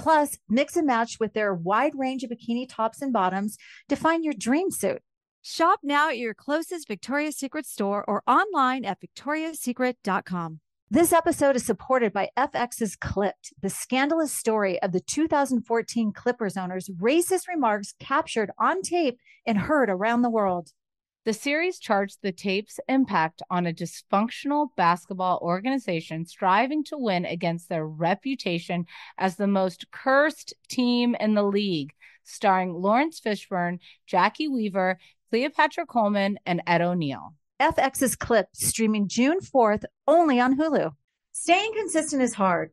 Plus, mix and match with their wide range of bikini tops and bottoms to find your dream suit. Shop now at your closest Victoria's Secret store or online at victoriassecret.com. This episode is supported by FX's Clipped, the scandalous story of the 2014 Clippers owner's racist remarks captured on tape and heard around the world. The series charts the tape's impact on a dysfunctional basketball organization striving to win against their reputation as the most cursed team in the league, starring Laurence Fishburne, Jacki Weaver, Cleopatra Coleman, and Ed O'Neill. FX's Clipped streaming June 4th only on Hulu. Staying consistent is hard,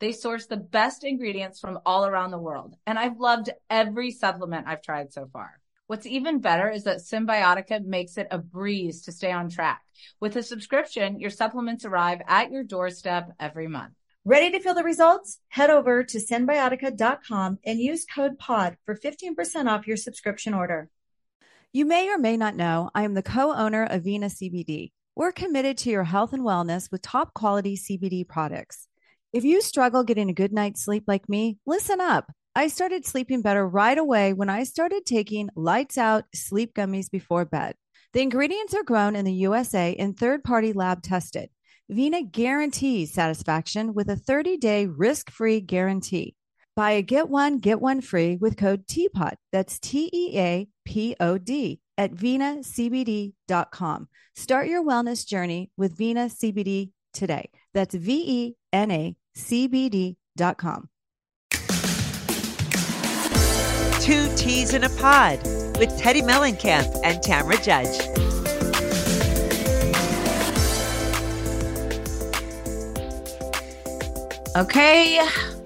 They source the best ingredients from all around the world, and I've loved every supplement I've tried so far. What's even better is that Cymbiotika makes it a breeze to stay on track. With a subscription, your supplements arrive at your doorstep every month. Ready to feel the results? Head over to cymbiotika.com and use code POD for 15% off your subscription order. You may or may not know I am the co owner of Vena CBD. We're committed to your health and wellness with top quality CBD products. If you struggle getting a good night's sleep like me, listen up. I started sleeping better right away when I started taking lights out sleep gummies before bed. The ingredients are grown in the USA and third party lab tested. Vena guarantees satisfaction with a 30 day risk free guarantee. Buy a get one, get one free with code TEAPOD. That's T E A P O D at VenaCBD.com. Start your wellness journey with Vena CBD today. That's V E N A C B D.com. Two T's in a Pod with Teddi Mellencamp and Tamra Judge. Okay,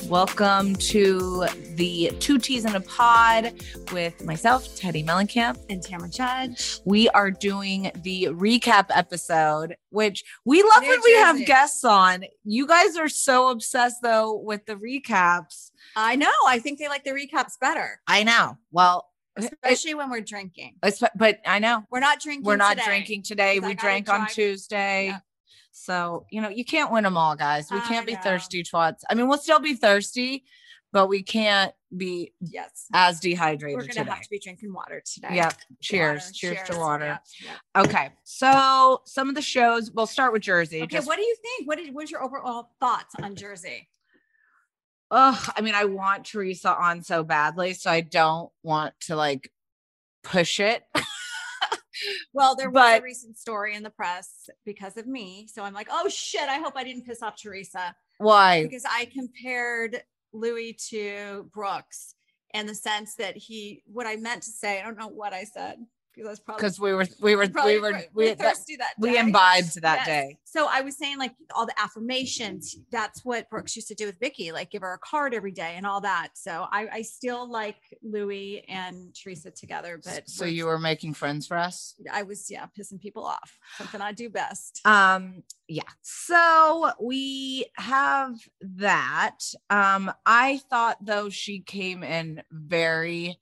welcome to the Two T's in a Pod with myself, Teddi Mellencamp. And Tamra Judge. We are doing the recap episode, which we love when we have Jersey. guests on. You guys are so obsessed though with the recaps. I know. I think they like the recaps better, I know. Well, eh, eh, especially when we're drinking. but I know We're not drinking. we're not today. drinking today. We drank on Tuesday. Yeah. So, you know, you can't win them all, guys. We can't be thirsty twats. I mean, we'll still be thirsty, but we can't be Yes. as dehydrated We're gonna today. have to be drinking water today. Yep. Cheers. Water. Cheers. to water. Yeah, yeah. Okay. So some of the shows, we'll start with Jersey. Okay. Just, What do you think? What is what's your overall thoughts on Jersey? ugh, I mean, I want Teresa on so badly, so I don't want to like push it. Well, there was But- a recent story in the press because of me. So I'm like, oh shit, I hope I didn't piss off Teresa Why? because I compared Louis to Brooks in the sense that he what I meant to say, I don't know what I said because probably Because we were we were we were right- we, we're that- thirsty that we imbibed that Yes. day. So I was saying like all the affirmations. That's what Brooks used to do with Vicki, like give her a card every day and all that. So I, I still like Louis and Teresa together, but so you were making friends for us. I was yeah pissing people off. Something I do best. Um, yeah. So we have that. Um, I thought though she came in very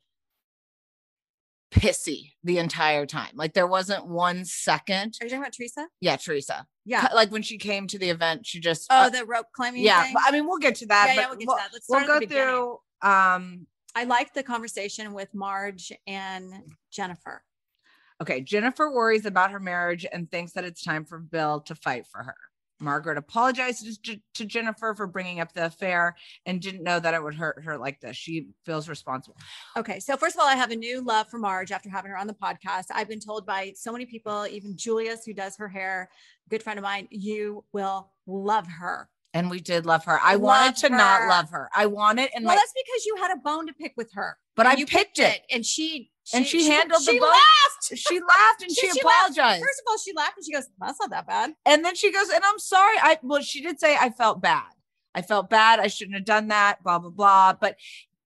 pissy the entire time. Like there wasn't one second. Are you talking about Teresa? Yeah, Teresa. Yeah. Like when she came to the event, she just Oh, uh, the rope climbing. yeah. thing? I mean, we'll get to that. yeah, but yeah, we'll get we'll, to that. Let's we'll go through. Um, I liked the conversation with Marge and Jennifer. okay. Jennifer worries about her marriage and thinks that it's time for Bill to fight for her. Margaret apologized to, to Jennifer for bringing up the affair and didn't know that it would hurt her like this. She feels responsible. Okay. So, first of all, I have a new love for Marge after having her on the podcast. I've been told by so many people, even Julius, who does her hair, good friend of mine, you will love her. And we did love her. I Love wanted to not love her. I wanted, and well, my, that's because you had a bone to pick with her. but I you picked it. and she, And she handled the she bone. laughed. She laughed and she, She- she laughed. apologized. First of all, she laughed and she goes, "That's not that bad." And then she goes, and I'm sorry. I well, she did say I felt bad. I felt bad. I shouldn't have done that. Blah blah blah. But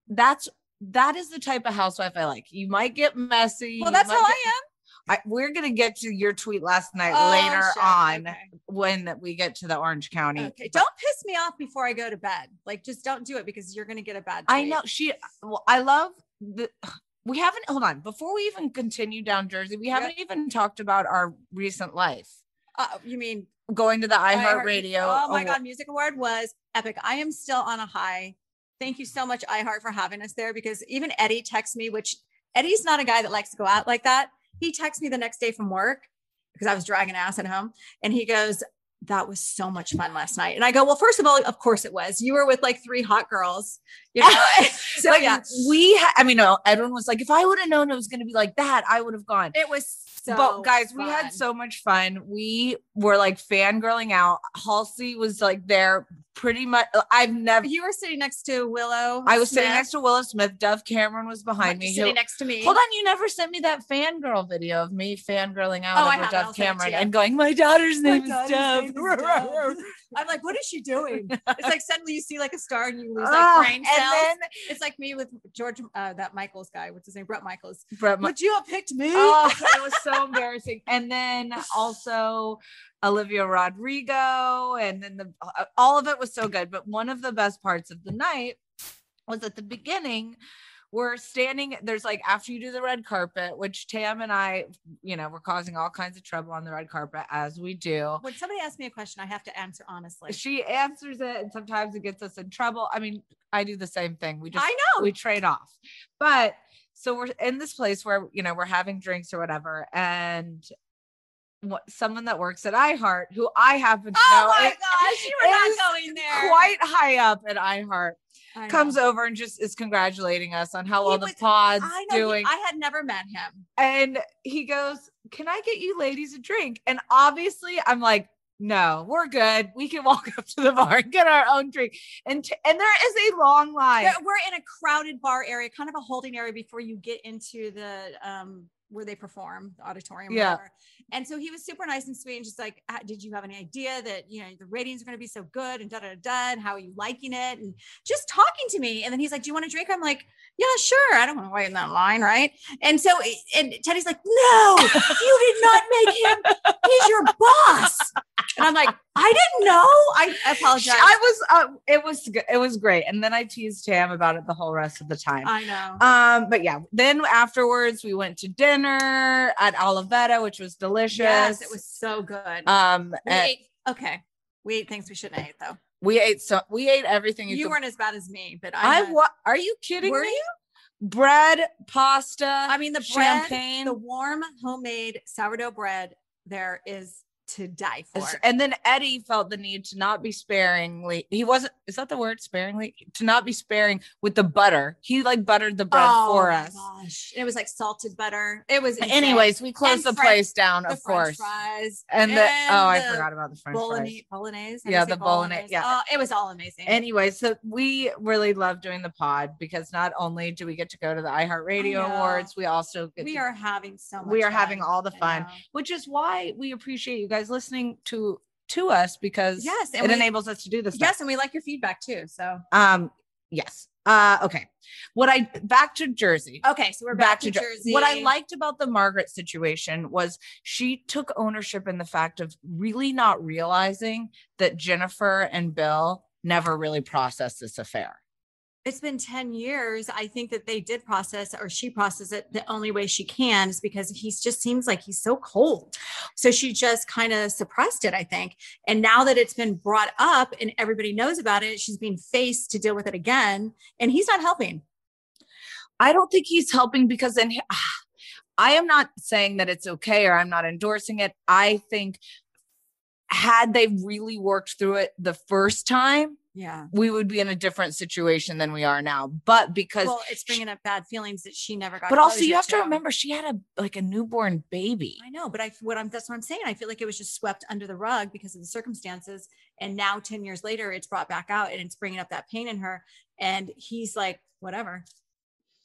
that's that is the type of housewife I like. You might get messy. Well, that's how get- I am. I, we're gonna get to your tweet last night Oh, later shit. on Okay. when we get to the Orange County. Okay. Don't piss me off before I go to bed. Like, just don't do it because you're going to get a bad. I know she. Well, I love the. We haven't. Hold on. Before we even continue down Jersey, we haven't even talked about our recent life Uh, you mean going to the iHeart- iHeartRadio. Oh my Award- God, Music Award was epic. I am still on a high. Thank you so much, iHeart, for having us there because even Eddie texts me, which Eddie's not a guy that likes to go out like that. He texts me the next day from work because I was dragging ass at home. And he goes, That was so much fun last night. And I go, Well, first of all, of course it was. You were with like three hot girls. You know? so like, yeah, we. Ha- I mean, no. Everyone was like, if I would have known it was going to be like that, I would have gone. it was so but guys, we had so much fun. We were like fangirling out. Halsey was like there pretty much. I've never. you were sitting next to Willow. I was sitting next to Willow Smith. Dove Cameron was behind me. sitting who- next to me. Hold on, you never sent me that fangirl video of me fangirling out Oh, I over. I'll Dove send it to Cameron and going, "My daughter's My name is daughter's Dove." name is Dove. I'm like, what is she doing? It's like suddenly you see like a star and you lose like Ah, brain and cells. then it's like me with George, uh, that Michaels guy. What's his name? Bret Michaels. Bret, Ma- Would you have picked me? oh, it was so embarrassing. And then also Olivia Rodrigo, and then the uh, all of it was so good. But one of the best parts of the night was at the beginning. We're standing, there's like after you do the red carpet, which Tam and I, you know, we're causing all kinds of trouble on the red carpet as we do. when somebody asks me a question, I have to answer honestly. She answers it, and sometimes it gets us in trouble. I mean, I do the same thing. We just I know. we trade off. But so we're in this place where you know we're having drinks or whatever, and what someone that works at iHeart, who I happen to oh know, my is gosh, you were not going there. quite high up at iHeart, comes over and just is congratulating us on how He well the pod's I know. he- doing. I had never met him. and he goes, "Can I get you ladies a drink?" And obviously, I'm like. No, we're good. We can walk up to the bar and get our own drink. And t- and there is a long line. There- We're in a crowded bar area, kind of a holding area before you get into the um where they perform, the auditorium. Yeah. Whatever. And so he was super nice and sweet and just like, "Ah, did you have any idea that you know the ratings are going to be so good and da da da da? And how are you liking it? And just talking to me. And then he's like, "Do you want a drink?" I'm like, "Yeah, sure. I don't want to wait in that line, right?" And so and Teddi's like, "No, you did not make him. He's your boss." And I'm like, "I didn't know. I apologize." I was uh, it was it was great. And then I teased Tam about it the whole rest of the time. I know. Um, but yeah, then afterwards we went to dinner at Olivetta, which was delicious. Yes, it was so good. um We and ate, okay. We ate things we shouldn't have ate though. we ate so we ate everything you, You could- weren't as bad as me, but I I, what are you kidding Were me? you? Bread, pasta, I mean, the bread, champagne. the warm homemade sourdough bread there is to die for. And then Eddie felt the need to not be sparingly. He wasn't. Is that the word? Sparingly to not be sparing with the butter. He like buttered the bread Oh for us. Gosh. It was like salted butter. It was insane. Anyways, we closed And the French- place down, the of French course. fries And the oh, I forgot about the French fries. bolognese. Bolognese. How do Yeah, the bolognese, yeah. Oh, it was all amazing. Anyway, so we really love doing the pod because not only do we get to go to the iHeartRadio Awards, we also get we to, are having so much. we are having all the fun, which is why we appreciate you guys listening to to us because Yes, it we- enables us to do this. stuff. Yes, and we like your feedback too. So Um. Yes. Uh. Okay. What I back to Jersey. okay, so we're back, to Jer- Jersey. What I liked about the Margaret situation was she took ownership in the fact of really not realizing that Jennifer and Bill never really processed this affair. It's been 10 years. I think that they did process or she processed it the only way she can is because he just seems like he's so cold. So she just kind of suppressed it, I think. And now that it's been brought up and everybody knows about it, she's being faced to deal with it again. And he's not helping. I don't think he's helping because then he- ah, I am not saying that it's okay or I'm not endorsing it. I think had they really worked through it the first time, Yeah. we would be in a different situation than we are now. But because, Well, it's bringing up bad feelings that she never got. but also you have to remember she had a like a newborn baby. I know, but I what I'm that's what I'm saying. I feel like it was just swept under the rug because of the circumstances, and now ten years later, it's brought back out and it's bringing up that pain in her. And he's like, whatever,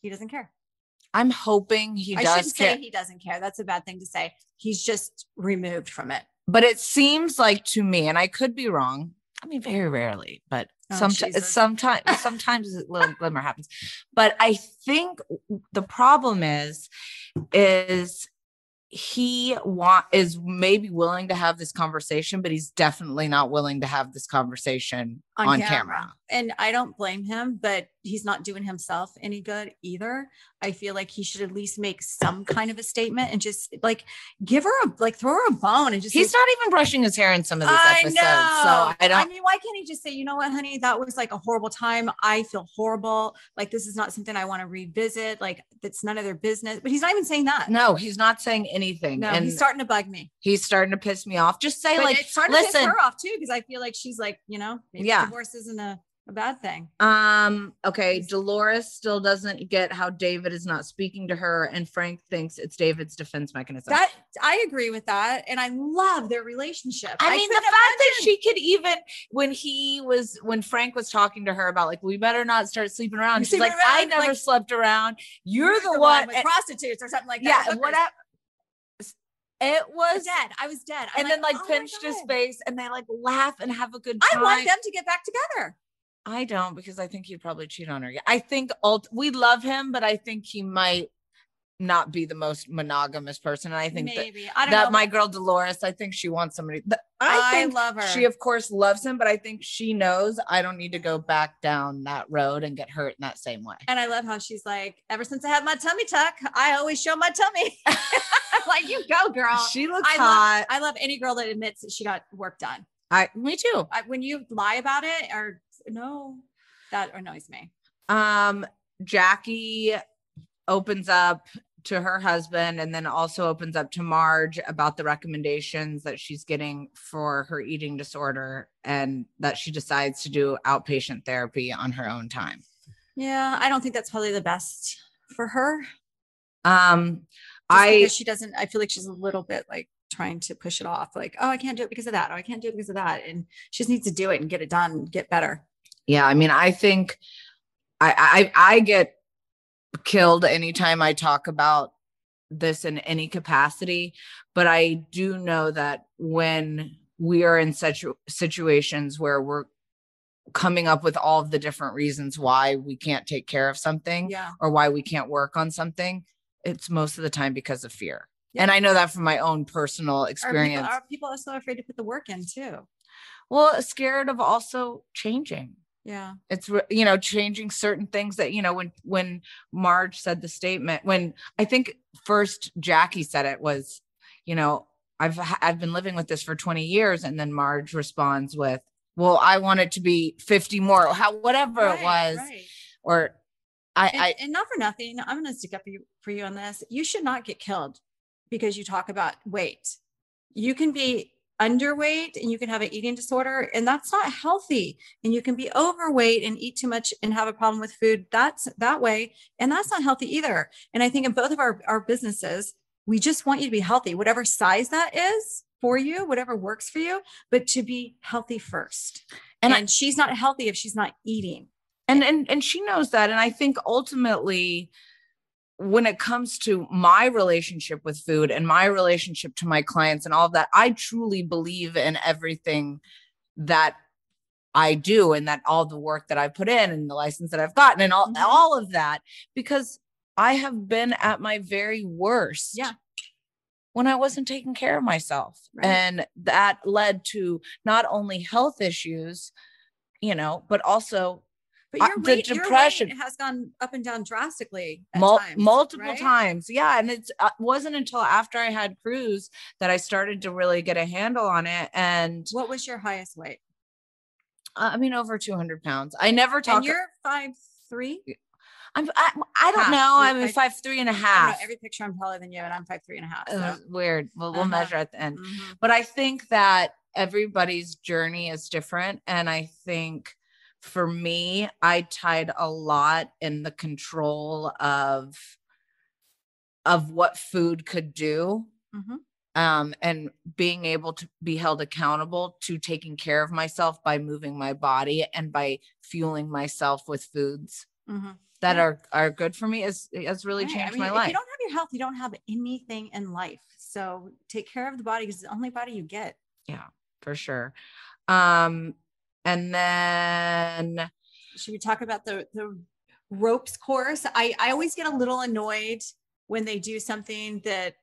he doesn't care. I'm hoping he I does care. say he doesn't care. That's a bad thing to say. He's just removed from it. but it seems like to me, and I could be wrong. I mean, very rarely, but Oh, sometimes, sometimes, sometimes a little glimmer happens. But I think the problem is, is he want is maybe willing to have this conversation, but he's definitely not willing to have this conversation on, camera. And I don't blame him, but he's not doing himself any good either. I feel like he should at least make some kind of a statement and just like give her a like throw her a bone and just He's not even brushing his hair in some of these I episodes, know. so I don't. I mean, why can't he just say, you know what, honey, that was like a horrible time. I feel horrible. Like this is not something I want to revisit. Like that's none of their business. But he's not even saying that. no, he's not saying anything, no, and he's starting to bug me. he's starting to piss me off. Just say But like, it's starting to listen, piss her off too because I feel like she's like, you know, maybe Yeah. Divorce isn't a, a bad thing. Um, okay, Dolores still doesn't get how David is not speaking to her, and Frank thinks it's David's defense mechanism. That I agree with that, and I love their relationship. I mean, the couldn't fact that she could even when he was when Frank was talking to her about like we better not start sleeping around. You're She's like, sleeping I never like, slept around. You're, the, one one. with and- prostitutes or something like yeah, that. Hookers. whatever. It was dead. I was dead. I'm and then like "Oh pinched his face and they like laugh and have a good I want them to get back together. I don't because I think he'd probably cheat on her. I think ult- we love him, but I think he might not be the most monogamous person. And I think that, I don't that know. my girl Dolores, I think she wants somebody. I, I think love her. she, of course, loves him, but I think she knows I don't need to go back down that road and get hurt in that same way. and I love how she's like, ever since I had my tummy tuck, I always show my tummy. I'm like, you go, girl. She looks I hot. love, I love any girl that admits that she got work done. I, me too. I, when you lie about it or no, that annoys me. Um, Jackie opens up to her husband and then also opens up to Marge about the recommendations that she's getting for her eating disorder and that she decides to do outpatient therapy on her own time. Yeah, I don't think that's probably the best for her. Um, Just I she doesn't, I feel like she's a little bit like trying to push it off, like, oh, I can't do it because of that. Oh, I can't do it because of that. And she just needs to do it and get it done, and get better. yeah, I mean, I think I I I get killed anytime I talk about this in any capacity, but I do know that when we are in such situations where we're coming up with all of the different reasons why we can't take care of something Yeah. or why we can't work on something, it's most of the time because of fear. Yeah. And I know that from my own personal Are people, experience. are people also afraid to put the work in too? well, scared of also changing. Yeah. it's you know changing certain things that you know when when marge said the statement when i think first jackie said it was you know i've i've been living with this for 20 years and then marge responds with well i want it to be 50 more how whatever it was right. or i And, i and not for nothing, I'm going to stick up for you on this. You should not get killed because you talk about weight. You can be underweight and you can have an eating disorder, and that's not healthy. And you can be overweight and eat too much and have a problem with food. That's that way, and that's not healthy either. And I think in both of our, our businesses, we just want you to be healthy, whatever size that is for you, whatever works for you, but to be healthy first. And And, I- she's not healthy if she's not eating. and and and she knows that and i think ultimately when it comes to my relationship with food and my relationship to my clients and all of that i truly believe in everything that i do and that all the work that I've put in and the license that i've gotten and all Mhm. all of that because i have been at my very worst Yeah. when i wasn't taking care of myself Right. and that led to not only health issues you know but also But Uh, your the weight, your weight depression- has gone up and down drastically. at Mul- times, multiple right? times yeah and it uh, wasn't until after i had cruise that i started to really get a handle on it and What was your highest weight? uh, i mean over 200 pounds i never talk And you're five three. I'm, I, I don't Half. know i'm five three and a half. and a I don't half know, every picture I'm taller than you, and I'm five three and a half. So. was weird well we'll Uh-huh. measure at the end Mhm. but i think that everybody's journey is different. And I think for me, I tied a lot in the control of of what food could do. Mhm. Um, and being able to be held accountable to taking care of myself by moving my body and by fueling myself with foods Mhm. that Yeah. are are good for me is has really Right. I changed mean, my if life. you don't have your health, you don't have anything in life. So take care of the body because it's the only body you get. Yeah, for sure. Um, and then Should we talk about the the ropes course? I I always get a little annoyed when they do something that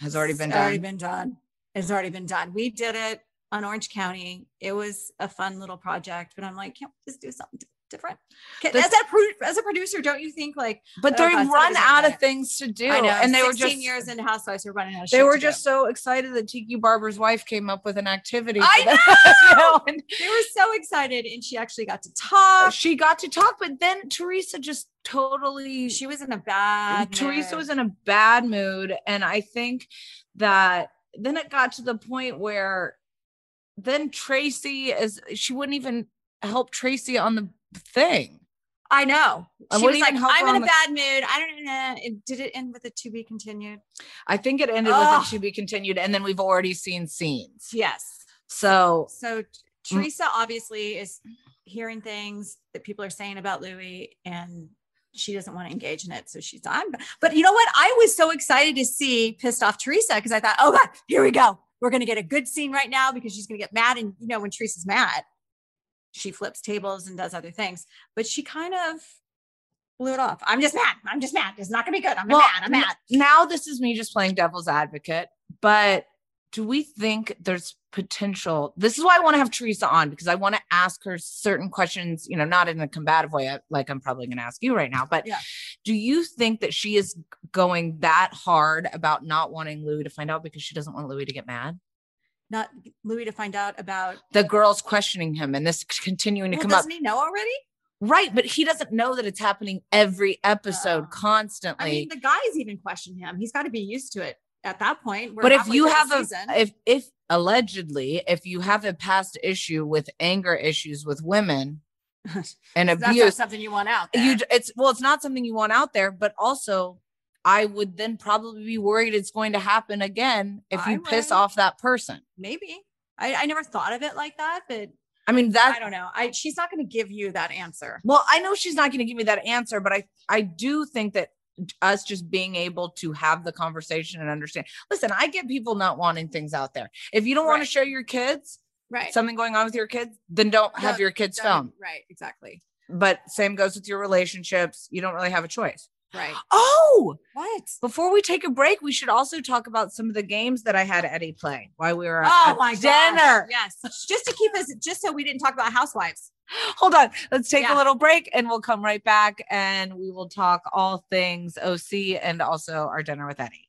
has already been It's already done. been done. It's already been done. We did it on Orange County. It was a fun little project, but I'm like, can't we just do something different? Can, as a pro- as a producer, don't you think like but Oh, they God, run out of things to do, I know, and they were 16 just years into Housewives, we're running out of they were to do. just so excited that Tiki Barber's wife came up with an activity. I them, you know, and they were so excited, and she actually got to talk. she got to talk, but then Teresa just totally She was in a bad. Teresa mood. was in a bad mood. And I think that then it got to the point where then Traci is she wouldn't even help Traci on the thing. I know. She was like, I'm in on a the- bad mood. I don't know. It- Did it end with a to be continued? I think it ended with a to be continued, and then we've already seen scenes. Yes. So So mm. Teresa obviously is hearing things that people are saying about Louis and she doesn't want to engage in it. So she's I'm but you know what? I was so excited to see pissed off Teresa because I thought, oh God, here we go. We're gonna get a good scene right now because she's gonna get mad. And you know, when Teresa's mad, she flips tables and does other things. But she kind of blew it off. I'm just mad. I'm just mad. It's not gonna be good. I'm Well, mad. I'm mad. now this is me just playing devil's advocate, but do we think there's potential? This is why I want to have Teresa on because I want to ask her certain questions, you know, not in a combative way, uh, like I'm probably going to ask you right now. But Yeah. do you think that she is going that hard about not wanting Louis to find out because she doesn't want Louis to get mad? Not Louis to find out about The girls questioning him and this continuing to well, come up. doesn't he know already? Right. But he doesn't know that it's happening every episode Oh. constantly. I mean, the guys even question him. He's got to be used to it at that point. We're but if you have a season. if if allegedly if you have a past issue with anger issues with women and that's not abuse something you want out there. you it's well it's not something you want out there but also i would then probably be worried it's going to happen again if you piss off that person maybe. I, I never thought of it like that, but i mean that I don't know. I she's not going to give you that answer. well i know she's not going to give me that answer but i i do think that us just being able to have the conversation and understand listen i get people not wanting things out there if you don't want to Right. share your kids Right. something going on with your kids, then don't have your kids film. Right. Exactly. But same goes with your relationships. You don't really have a choice. Right. Oh, What? before we take a break, we should also talk about some of the games that I had Eddie play while we were at, Oh my dinner. gosh. Yes. Just to keep us, just so we didn't talk about housewives. Hold on. Let's take Yeah. a little break and we'll come right back and we will talk all things OC and also our dinner with Eddie.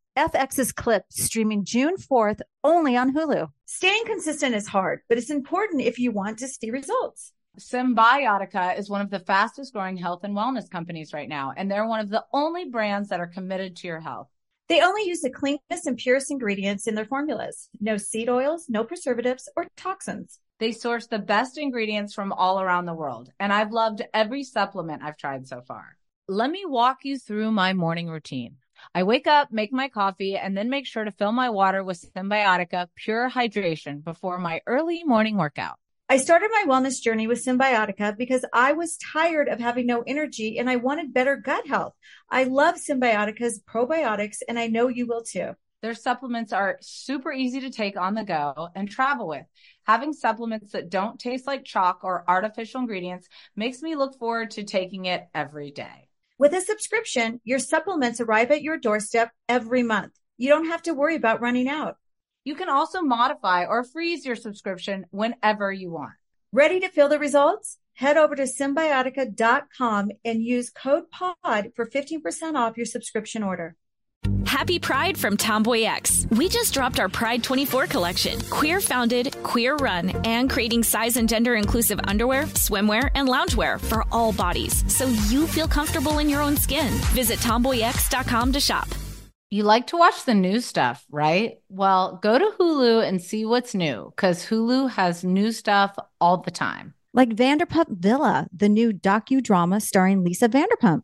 FX's Clipped, streaming June 4th only on Hulu. Staying consistent is hard, but it's important if you want to see results. Cymbiotika is one of the fastest growing health and wellness companies right now, and they're one of the only brands that are committed to your health. They only use the cleanest and purest ingredients in their formulas. No seed oils, no preservatives or toxins. They source the best ingredients from all around the world, and I've loved every supplement I've tried so far. Let me walk you through my morning routine. I wake up, make my coffee, and then make sure to fill my water with Cymbiotika Pure Hydration before my early morning workout. I started my wellness journey with Cymbiotika because I was tired of having no energy and I wanted better gut health. I love Cymbiotika's probiotics and I know you will too. Their supplements are super easy to take on the go and travel with. Having supplements that don't taste like chalk or artificial ingredients makes me look forward to taking it every day. With a subscription, your supplements arrive at your doorstep every month. You don't have to worry about running out. You can also modify or freeze your subscription whenever you want. Ready to feel the results? Head over to Cymbiotika.com and use code POD for 15% off your subscription order. Happy Pride from Tomboy X. We just dropped our Pride 24 collection. Queer founded, queer run, and creating size and gender inclusive underwear, swimwear, and loungewear for all bodies so you feel comfortable in your own skin. Visit tomboyx.com to shop. You like to watch the new stuff, right? Well, go to Hulu and see what's new because Hulu has new stuff all the time. Like Vanderpump Villa, the new docudrama starring Lisa Vanderpump.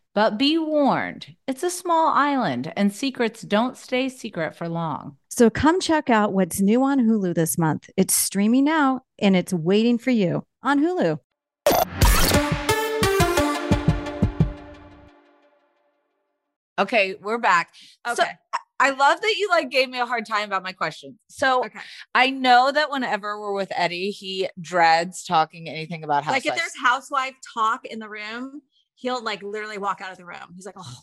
But be warned, it's a small island and secrets don't stay secret for long. So come check out what's new on Hulu this month. It's streaming now and it's waiting for you on Hulu. Okay, we're back. Okay. So I- I love that you like gave me a hard time about my questions. So okay. I know that whenever we're with Eddie, he dreads talking anything about Like if there's housewife talk in the room, he'll like literally walk out of the room. He's like, oh,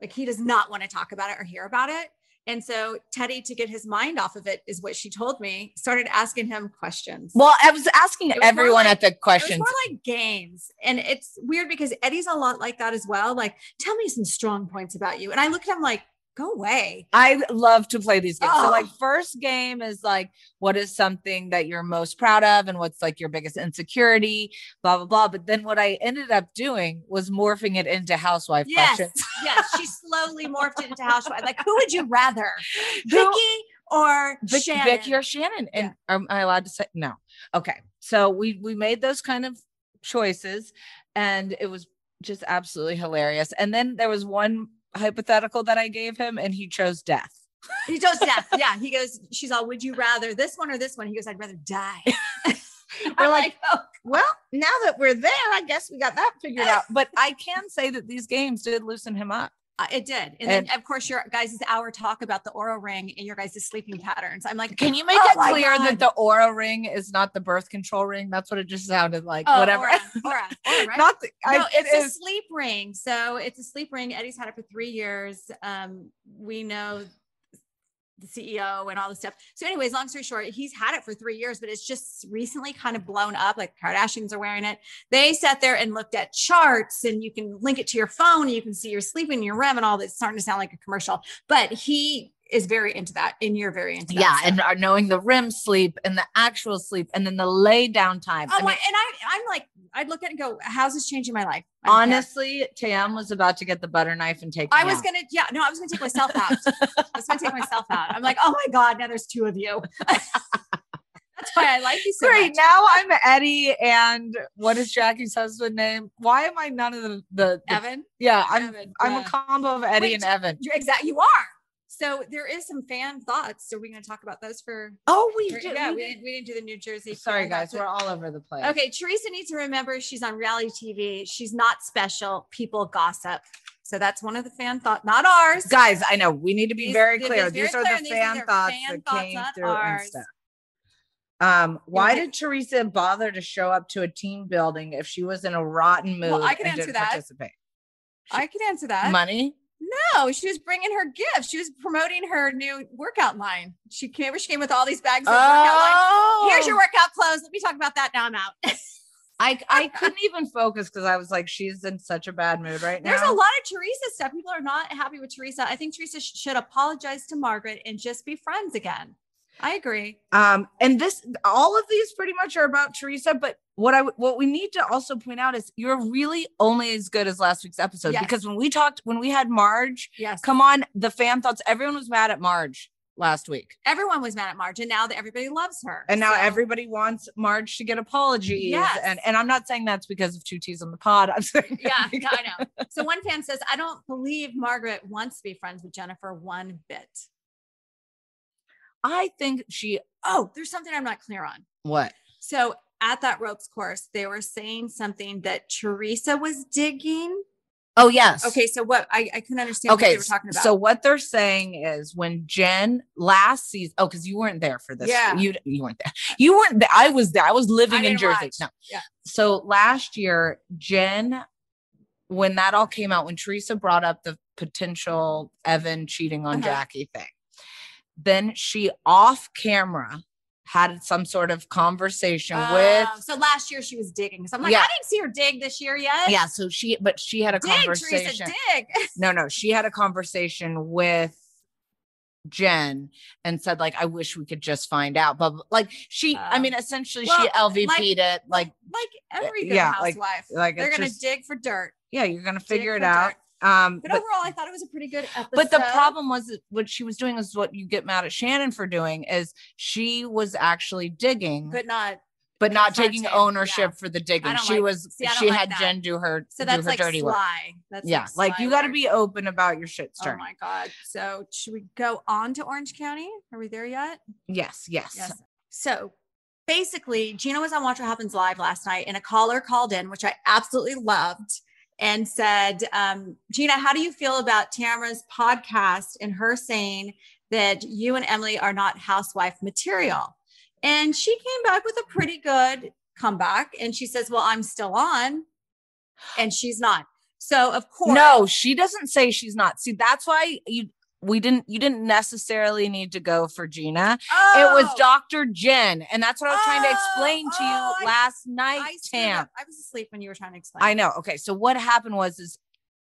like he does not want to talk about it or hear about it. And so Teddi, to get his mind off of it, is what she told me, started asking him questions. well, I was asking was everyone like- at the It was questions. more like games. And it's weird because Eddie's a lot like that as well. Like, tell me some strong points about you. And I look at him like, go away. I love to play these games. So, Oh. like, first game is like, what is something that you're most proud of, and what's like your biggest insecurity, blah blah blah. But then what I ended up doing was morphing it into housewife Yes. questions. yes. She slowly morphed it into housewife. Like, who would you rather? Vicki or Vic, Shannon? Vicki or Shannon. And am I allowed to say no? Okay. So we we made those kind of choices and it was just absolutely hilarious. And then there was one hypothetical that I gave him and he chose death. He chose death. Yeah. He goes, she's all, would you rather this one or this one? He goes, I'd rather die. We're like, oh, well, now that we're there, I guess we got that figured out. But I can say that these games did loosen him up. Uh, it did. And, And- then, of course, your guys' hour talk about the Oura ring and your guys' sleeping patterns. I'm like, Can you make Oh it clear God. that the Oura ring is not the birth control ring? That's what it just sounded like. oh, Whatever. Aura, aura, aura, right? Not the, I, no, it it's a is- sleep ring. So it's a sleep ring. Eddie's had it for three years. Um, we know the CEO and all this stuff. So, anyways, long story short, he's had it for three years, but it's just recently kind of blown up. Like Kardashians are wearing it. They sat there and looked at charts, and you can link it to your phone. And you can see your sleeping, your REM, and all that's starting to sound like a commercial. But he is very into that, and you're very into that. yeah, stuff. and are knowing the REM sleep and the actual sleep and then the lay down time. Oh I my, mean, and I, I'm like, I'd look at it and go, "How's this changing my life?" Don't care. honestly, Tam was about to get the butter knife and take. I was out. gonna, yeah, no, I was gonna take myself out. I was gonna take myself out. I'm like, oh my god, now there's two of you. That's why I like you so Great. much. Now I'm Eddie, and what is Jackie's husband name? Why am I none of the the, the- Evan. yeah? I'm Evan, I'm yeah. a combo of Eddie Wait, and Evan. You're exactly. You are. So there is some fan thoughts. So we're gonna talk about those for. Oh, we for- did. yeah, we we did. didn't, we didn't do the New Jersey. Sorry, guys. We're all over the place. Okay, Teresa needs to remember she's on reality TV. She's not special. People gossip. So that's one of the fan thoughts, not ours. guys. I know we need to be These- very these- clear. very These are clear, the and these fan thoughts fan that thoughts, came through and ours. stuff. Um, why did Teresa bother to show up to a team building if she was in a rotten mood Well, I can and answer didn't that. participate? I can answer that. Money. No, she was bringing her gifts. She was promoting her new workout line. She came, she came with all these bags of workout line. Oh, Here's your oh. workout clothes. Let me talk about that. Now I'm out. I I couldn't even focus because I was like, she's in such a bad mood right There's now. There's a lot of Teresa stuff. People are not happy with Teresa. I think Teresa sh- should apologize to Margaret and just be friends again. I agree. Um, and this, all of these pretty much are about Teresa. But what I what we need to also point out is you're really only as good as last week's episode Yes. because when we talked, when we had Marge, Yes. come on, the fan thoughts, everyone was mad at Marge. last week. Everyone was mad at Marge, and now that everybody loves her. And now So- everybody wants Marge to get apologies. Yes. And and I'm not saying that's because of two T's on the pod. I'm saying Yeah, I know. So one fan says, I don't believe Margaret wants to be friends with Jennifer one bit. I think she Oh, there's something I'm not clear on. what? So at that ropes course, they were saying something that Teresa was digging. Oh yes. Okay, so what I, I couldn't understand what Okay. they were talking about. So what they're saying is when Jen last season, oh, because you weren't there for this. Yeah. You you weren't there. You weren't there. I was there. I was living I in Jersey. watch. No. Yeah. So last year, Jen, when that all came out, when Teresa brought up the potential Evan cheating on Uh-huh. Jackie thing, then she off camera had some sort of conversation with Oh, so last year she was digging. So I'm like, Yeah. I didn't see her dig this year yet. yeah. So she, but she had a dig, conversation. Teresa, dig. No, no, she had a conversation with Jen and said like, "I wish we could just find out." But like she, I Um, mean, essentially well, she LVP'd like- it. Like, like every good yeah, housewife, like they're gonna just- dig for dirt. yeah, you're gonna dig figure it out. dirt. Um, But, but overall, I thought it was a pretty good episode. but the problem was that what she was doing is what you get mad at Shannon for doing is she was actually digging, but, not, but not. taking ownership yeah. for the digging. She like- was see, she like had that. Jen do her So do that's her like dirty work. sly. That's Yeah, like sly you got to be open about your shit Oh my god! So should we go on to Orange County? Are we there yet? yes, yes, Yes. So basically, Gina was on Watch What Happens Live last night, and a caller called in, which I absolutely loved, and said, um, Gina, how do you feel about Tamara's podcast and her saying that you and Emily are not housewife material? And she came back with a pretty good comeback. And she says, Well, I'm still on. And she's not. So, of course. No, she doesn't say she's not. See, that's why you we didn't you didn't necessarily need to go for Gina. It was Oh, Dr. Jen, and that's what I was trying to Oh, explain to you oh, last night, I, Tam. I was asleep when you were trying to explain. I know. Okay, so what happened was is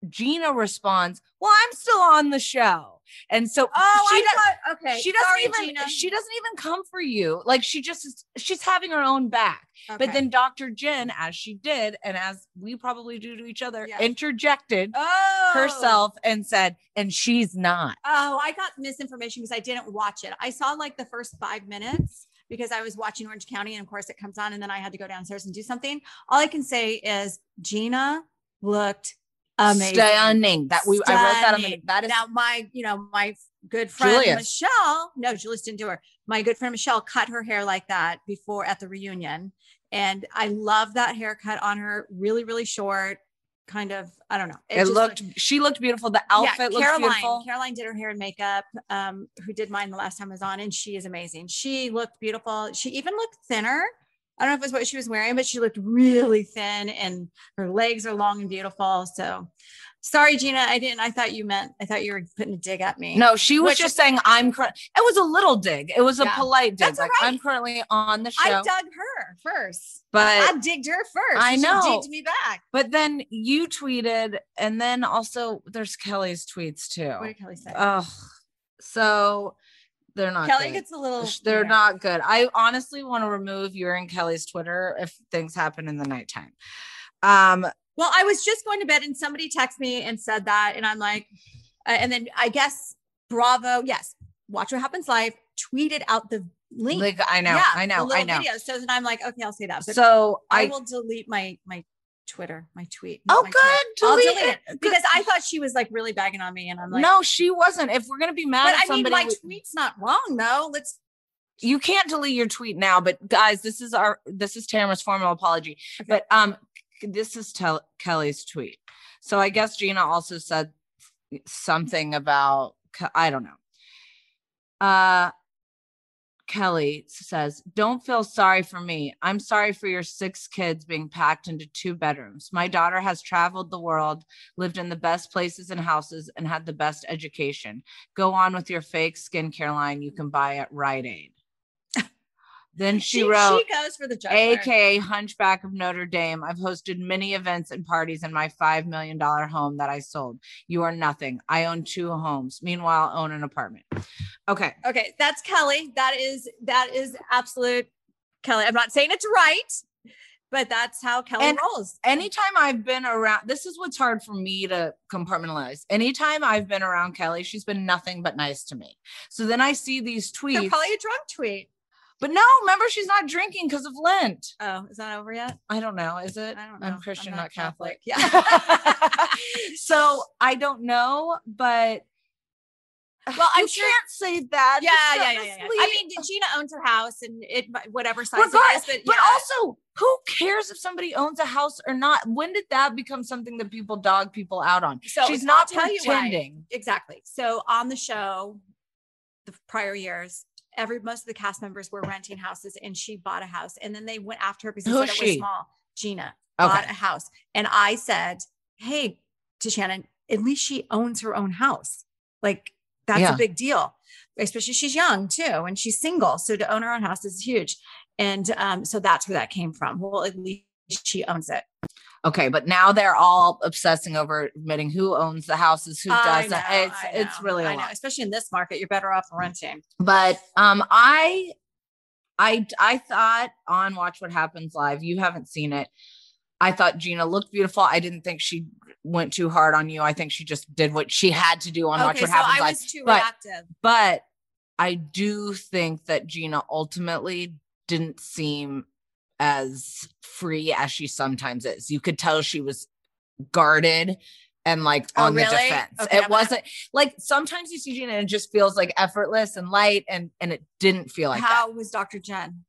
Gina responds, "Well, I'm still on the show," and so Oh, she I does- thought, okay. she doesn't Sorry, even Gina. she doesn't even come for you. Like she just she's having her own back. Okay. But then Dr. Jen, as she did, and as we probably do to each other, Yes. interjected oh. herself and said, "And she's not." Oh, I got misinformation because I didn't watch it. I saw like the first five minutes because I was watching Orange County, and of course it comes on, and then I had to go downstairs and do something. All I can say is Gina looked amazing. Stunning. That we I wrote that on the Stunning. that is now my you know my good friend Julius. michelle no julius didn't do her my good friend michelle cut her hair like that before at the reunion and i love that haircut on her really really short kind of i don't know it, just looked she looked beautiful. The outfit looked Caroline. beautiful. Caroline did her hair and makeup, um, who did mine the last time I was on, and she is amazing. She looked beautiful. She even looked thinner. I don't know if it was what she was wearing, but she looked really thin and her legs are long and beautiful. So sorry, Gina. I didn't, I thought you meant, I thought you were putting a dig at me. No, she was Which- just saying I'm cur- it was a little dig. It was a Yeah. polite dig. That's like right. I'm currently on the show. I dug her first. but I digged her first. I She know. digged me back. but then you tweeted and then also there's Kelly's tweets too. What did Kelly say? Ugh. So they're not Kelly good. gets a little. They're yeah. not good. I honestly want to remove your and Kelly's Twitter if things happen in the nighttime. Um, Well, I was just going to bed and somebody texted me and said that. And I'm like, uh, and then I guess Bravo, yes, Watch What Happens Live tweeted out the link. like I know, Yeah, I know, I know. Video. So then I'm like, okay, I'll say that. But So I, I, will delete my my Twitter, my tweet. oh my good, I'll delete delete it because I thought she was like really bagging on me, and I'm like, no, she wasn't. If we're gonna be mad But at I mean, my we- tweet's not wrong though. Let's. you can't delete your tweet now but guys this is our this is tamara's formal apology Okay. but um this is Tel- kelly's tweet so i guess gina also said something about i don't know uh kelly says don't feel sorry for me. I'm sorry for your six kids being packed into two bedrooms. My daughter has traveled the world lived in the best places and houses and had the best education. Go on with your fake skincare line. You can buy at rite aid then she, wrote She goes for the juggler. aka hunchback of notre dame i've hosted many events and parties in my $5 million home that i sold you are nothing i own two homes meanwhile own an apartment okay Okay, that's Kelly. That is that is absolute Kelly. I'm not saying it's right, but that's how Kelly And rolls. anytime I've been around, this is what's hard for me to compartmentalize. Anytime I've been around Kelly, she's been nothing but nice to me. So then I see these They're tweets, probably a drunk tweet. But no, remember she's not drinking because of Lent. Oh, is that over yet? I don't know. Is it? I don't know. I'm Christian, I'm not, not Catholic. Catholic. Yeah. so I don't know, but Well, I'm sure- can't say that. Yeah, yeah, yeah, yeah, yeah. I mean, Gina owns her house and it whatever size Regardless, it is, but, but also, who cares if somebody owns a house or not? When did that become something that people dog people out on? So She's not tell you why. pretending. exactly. So on the show, the prior years, every most of the cast members were renting houses, and she bought a house, and then they went after her because they Who's said it was small. Gina Okay. bought a house, and I said, "Hey, to Shannon, at least she owns her own house. Like that's Yeah. a big deal, especially she's young too, and she's single. So to own her own house is huge." And um, so that's where that came from. Well, at least she owns it. Okay, but now they're all obsessing over admitting who owns the houses, who doesn't. know, it's it's really I know. especially in this market. You're better off renting. But um, I, I, I thought on Watch What Happens Live. You haven't seen it. I thought Gina looked beautiful. I didn't think she went too hard on you. I think she just did what she had to do on Watch What so Happens I Live. was too but- reactive. but I do think that Gina ultimately didn't seem as free as she sometimes is. You could tell she was guarded and like Oh, on the defense. Okay, it I'm wasn't like sometimes you see Gina and it just feels like effortless and light and and it didn't feel like How was Dr. Jen?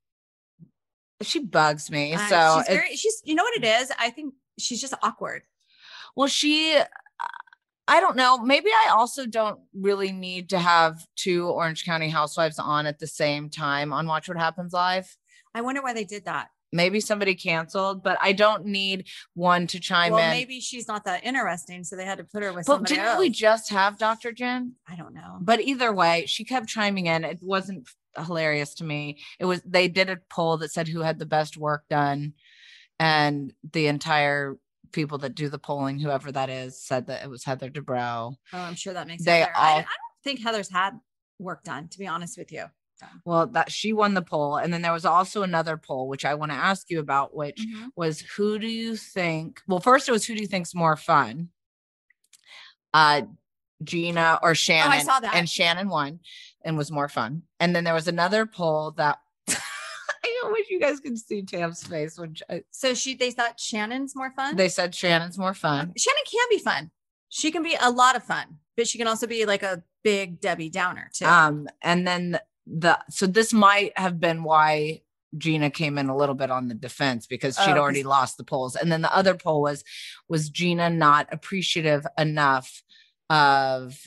She bugs me. Uh, so she's very, she's, you know what it is? I think she's just awkward. Well, she, I don't know. Maybe I also don't really need to have two Orange County housewives on at the same time on Watch What Happens Live. I wonder why they did that. Maybe somebody canceled, but I don't need one to chime in. well, in. maybe she's not that interesting, so they had to put her with but didn't else. we just have Dr. Jen? I don't know. But either way, she kept chiming in. It wasn't hilarious to me. It was, they did a poll that said who had the best work done. And the entire people that do the polling, whoever that is, said that it was Heather Dubrow. Oh, I'm sure that makes They Heather. I, all- I don't think Heather's had work done, to be honest with you. Well, that she won the poll. And then there was also another poll, which I want to ask you about, which Mm-hmm. was who do you think? Well, first it was who do you think's more fun? Uh Gina or Shannon. I saw that. And Shannon won and was more fun. And then there was another poll that I wish you guys could see Tam's face when sh- So she, they thought Shannon's more fun. they said Shannon's more fun. Shannon can be fun. She can be a lot of fun, but she can also be like a big Debbie Downer too. Um, and then the, so this might have been why Gina came in a little bit on the defense because she'd Oh, already lost the polls. And then the other poll was was Gina not appreciative enough of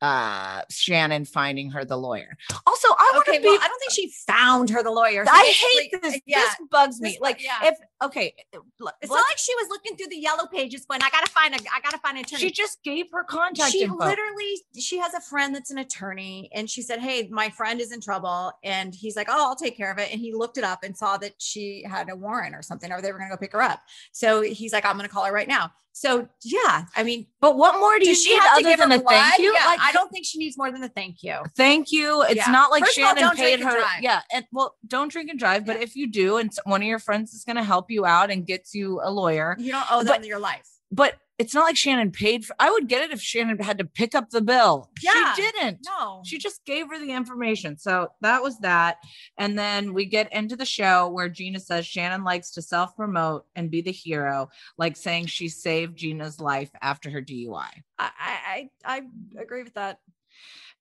uh Shannon finding her the lawyer. Also, I want okay, to be well, I don't think she found her the lawyer. So I hate this. Yeah. This bugs me. This- like yeah. if okay, It's not like she was looking through the yellow pages going, I gotta find a I gotta find an attorney. she just gave her contact she info. literally she has a friend that's an attorney and she said hey my friend is in trouble and he's like oh i'll take care of it and he looked it up and saw that she had a warrant or something or they were going to go pick her up so he's like i'm going to call her right now so yeah i mean but what more do you does she need have other than a thank you? Yeah, Like i don't think she needs more than a thank you thank you. It's Yeah. not like First of all, Shannon paid her. drive. Yeah. And well, don't drink and drive. But if you do, and one of your friends is going to help you out and gets you a lawyer, you don't owe them But- your life but it's not like Shannon paid for I would get it if Shannon had to pick up the bill. Yeah. She didn't. no She just gave her the information. So that was that. And then we get into the show where Gina says Shannon likes to self promote and be the hero, like saying she saved Gina's life after her DUI. I, I i agree with that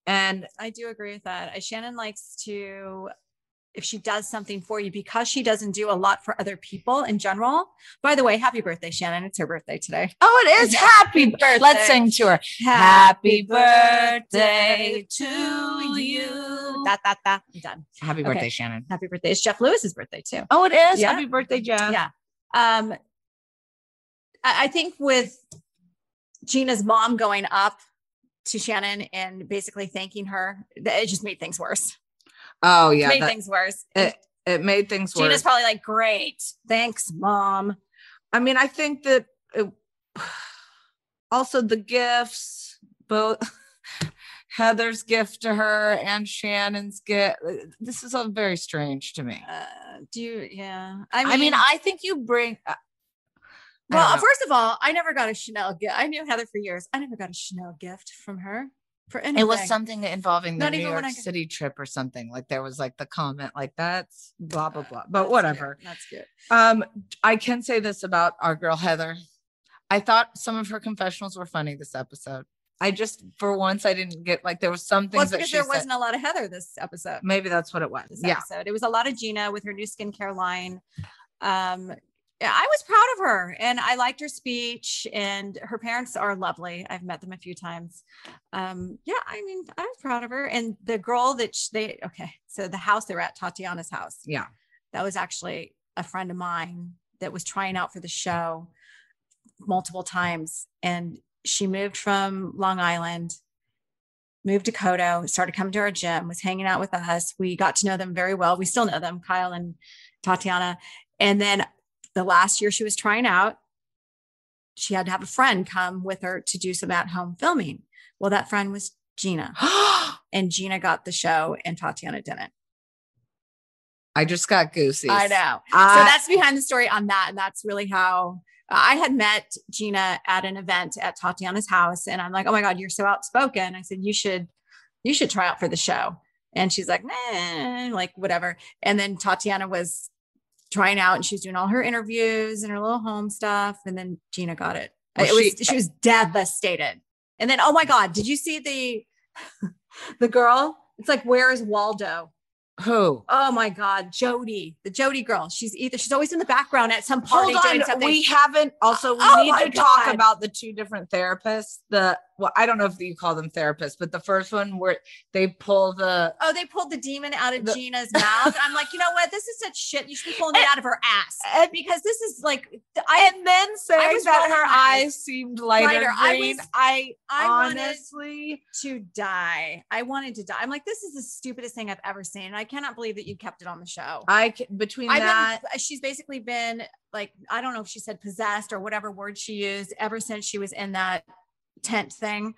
And I do agree with that. Shannon likes to, if she does something for you, because she doesn't do a lot for other people in general. By the way, happy birthday, Shannon. It's her birthday today. oh, it is happy birthday. Let's sing to her. Happy birthday to you. Da, da, da. I'm done. Happy Okay. birthday, Shannon. Happy birthday. It's Jeff Lewis's birthday too. Oh, it is. Yeah. Happy birthday, Jeff. Yeah. Um, I, I think with Gina's mom going up to Shannon and basically thanking her, it just made things worse. Oh, yeah, It made that- things worse. it, it made things worse. Gina's probably like, great. Thanks, mom. I mean, I think that it, also the gifts, both Heather's gift to her and Shannon's gift. This is all very strange to me. Uh, do you? Yeah. I I mean, mean, I think you bring. uh, well, first of all, I never got a Chanel gift. I knew Heather for years. I never got a Chanel gift from her for anything. it was something involving the Not New even York City trip or something. Like there was like the comment like that's blah blah Uh, blah. that's But cute. whatever. That's good. Um, I can say this about our girl Heather. I thought some of her confessionals were funny this episode. I just for once I didn't get like there was something. Well, because there said. wasn't a lot of Heather this episode. Maybe that's what it was. This Yeah. episode. It was a lot of Gina with her new skincare line. Um, I was proud of her and I liked her speech and her parents are lovely. I've met them a few times. Um, yeah, I mean, I was proud of her. And the girl that sh- they, okay, so the house they were at, Tatiana's house, Yeah. that was actually a friend of mine that was trying out for the show multiple times. And she moved from Long Island, moved to Coto, started coming to our gym, was hanging out with us. We got to know them very well. We still know them, Kyle and Tatiana. And then the last year she was trying out, she had to have a friend come with her to do some at home filming. Well, that friend was Gina, and Gina got the show, and Tatiana didn't. I just got goosies. I know. so that's behind the story on that. And that's really how uh, I had met Gina at an event at Tatiana's house. And I'm like, oh my God, you're so outspoken. I said, you should, you should try out for the show. And she's like, nah, like whatever. And then Tatiana was trying out and she was doing all her interviews and her little home stuff. And then Gina got it. Well, it was, she- she was devastated. And then, oh my God, did you see the, the girl? It's like, where is Waldo? Who? Oh my God, Jody, the Jody girl. She's either she's always in the background at some party Hold on. We haven't also we Oh need to talk about the two different therapists. The well, I don't know if you call them therapists, but the first one where they pull the oh, they pulled the demon out of The- Gina's mouth. I'm like, you know what? This is such shit. You should be pulling it out of her ass and, because this is like I and then saying that her eyes. seemed lighter, Lighter. I green. was- I, I wanted honestly to die. I wanted to die. I'm like, this is the stupidest thing I've ever seen, and I cannot believe that you kept it on the show. I between I've that been, she's basically been like, I don't know if she said possessed or whatever word she used ever since she was in that tent thing.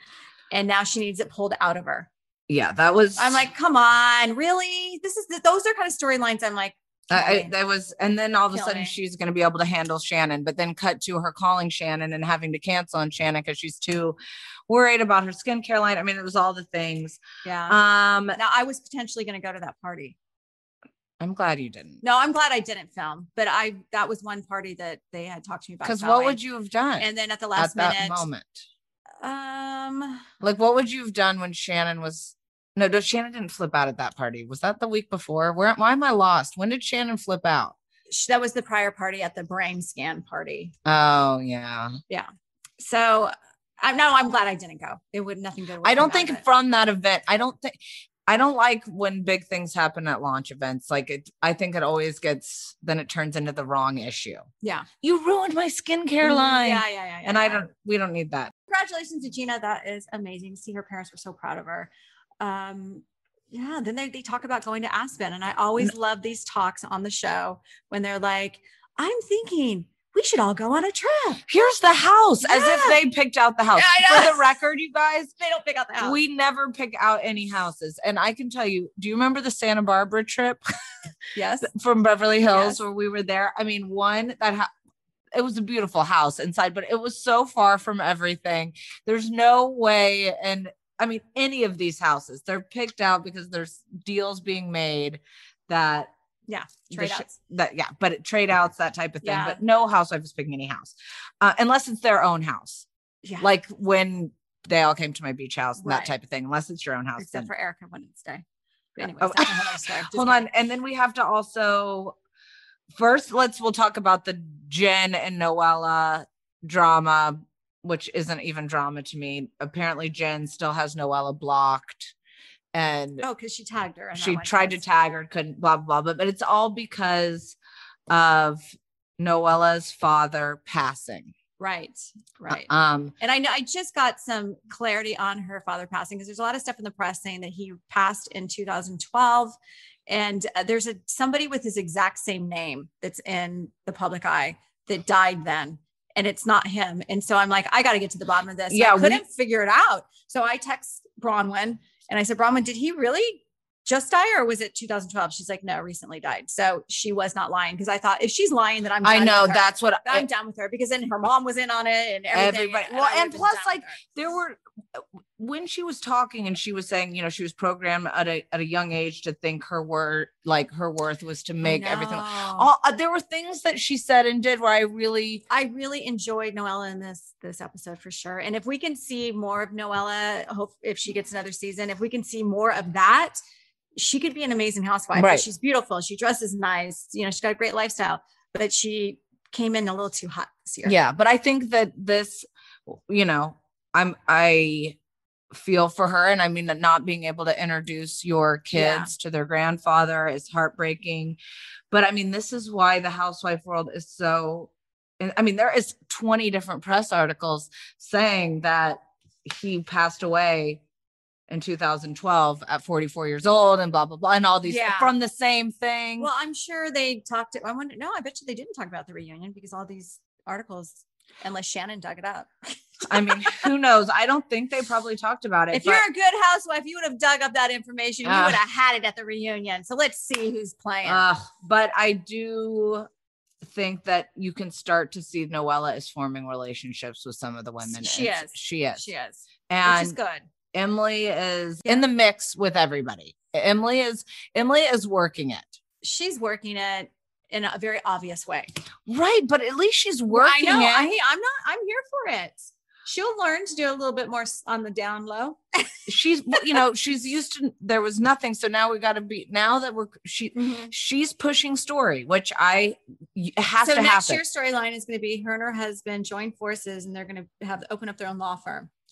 And now she needs it pulled out of her. yeah, that was I'm like, come on, really? This is the, those are kind of storylines. I'm like, I, I, that was, and then all of a Kill sudden me. she's going to be able to handle Shannon, but then cut to her calling Shannon and having to cancel on Shannon because she's too worried about her skincare line. I mean, it was all the things. yeah. Um, now I was potentially going to go to that party. I'm glad you didn't. No, I'm glad I didn't film, but I that was one party that they had talked to me about. Because what would you have done And then at the at last that minute, moment? Um, Like, what would you have done when Shannon was? No, no, Shannon didn't flip out at that party. Was that the week before? Where? Why am I lost? When did Shannon flip out? that was the prior party at the brain scan party. Oh yeah. Yeah. So I'm no, I'm glad I didn't go. It would nothing good. I don't think it. from that event. I don't think. I don't like when big things happen at launch events. Like it, I think it always gets. Then it turns into the wrong issue. Yeah. You ruined my skincare line. Yeah, yeah, yeah. and yeah, I don't. We don't need that. Congratulations to Gina. That is amazing. to See, her parents were so proud of her. Um, yeah. Then they, they talk about going to Aspen, and I always love these talks on the show when they're like, "I'm thinking we should all go on a trip." Here's the house, as if they picked out the house. Yeah, For the record, you guys, They don't pick out the house. we never pick out any houses. And I can tell you, do you remember the Santa Barbara trip yes. from Beverly Hills Yes. where we were there? I mean, one that ha- it was a beautiful house inside, but it was so far from everything. There's no way. And I mean, any of these houses, they're picked out because there's deals being made that Yeah. Trade sh- outs. that yeah, but it trade outs that type of thing. Yeah. But no housewife is picking any house, uh, unless it's their own house. Yeah. Like when they all came to my beach house, and Right. that type of thing. Unless it's your own house. except then- for Erica Wednesday. But anyways, Oh. that's another story. Just Hold on, and then we have to also first let's we'll talk about the Jen and Noella drama, which isn't even drama to me. Apparently, Jen still has Noella blocked, and Oh, because she tagged her. she tried to tag her, couldn't, blah, blah, blah. But it's all because of Noella's father passing. Right. Right. Um, And I know I just got some clarity on her father passing because there's a lot of stuff in the press saying that he passed in 2012, and uh, there's a somebody with his exact same name that's in the public eye that died then, and it's not him. And so I'm like, I got to get to the bottom of this. Yeah, I couldn't figure it out. So I text Bronwyn and I said, Bronwyn, did he really just die or was it 2012? She's like, no, recently died. So she was not lying because I thought if she's lying, then I'm I know that's what I'm down with her because then her mom was in on it and everything. Everybody- and well, and plus, like, there were when she was talking and she was saying, you know, she was programmed at a at a young age to think her worth, like her worth, was to make everything. All, uh, there were things that she said and did where I really, I really enjoyed Noella in this this episode for sure. And if we can see more of Noella, hope if she gets another season, if we can see more of that, she could be an amazing housewife. Right. She's beautiful. She dresses nice. You know, she's got a great lifestyle, but she came in a little too hot this year. yeah. But I think that this, you know, I'm I feel for her, and I mean that not being able to introduce your Yeah. kids to their grandfather is heartbreaking. But I mean, this is why the housewife world is so. I mean, there is 20 different press articles saying that he passed away in 2012 at 44 years old and blah blah blah and all these Yeah. from the same thing. Well, I'm sure they talked. To, I wonder. No, I bet you they didn't talk about the reunion because all these articles, unless Shannon dug it up. I mean, who knows? I don't think they probably talked about it. If but- you're a good housewife, you would have dug up that information. You Ah. would have had it at the reunion. So let's see who's playing. Uh, but I do think that you can start to see Noella is forming relationships with some of the women. She is. She is. she is, And which is good. Emily is in the mix with everybody. Emily is Emily is working it. She's working it in a very obvious way. Right, but at least she's I working know. it. I, I'm not. I'm here for it. She'll learn to do a little bit more on the down low. she's you know, she's used to there was nothing. So now we gotta be now that we're she mm-hmm. she's pushing story, which I has so to next happen. year's storyline is going to be her and her husband join forces, and they're going to have open up their own law firm.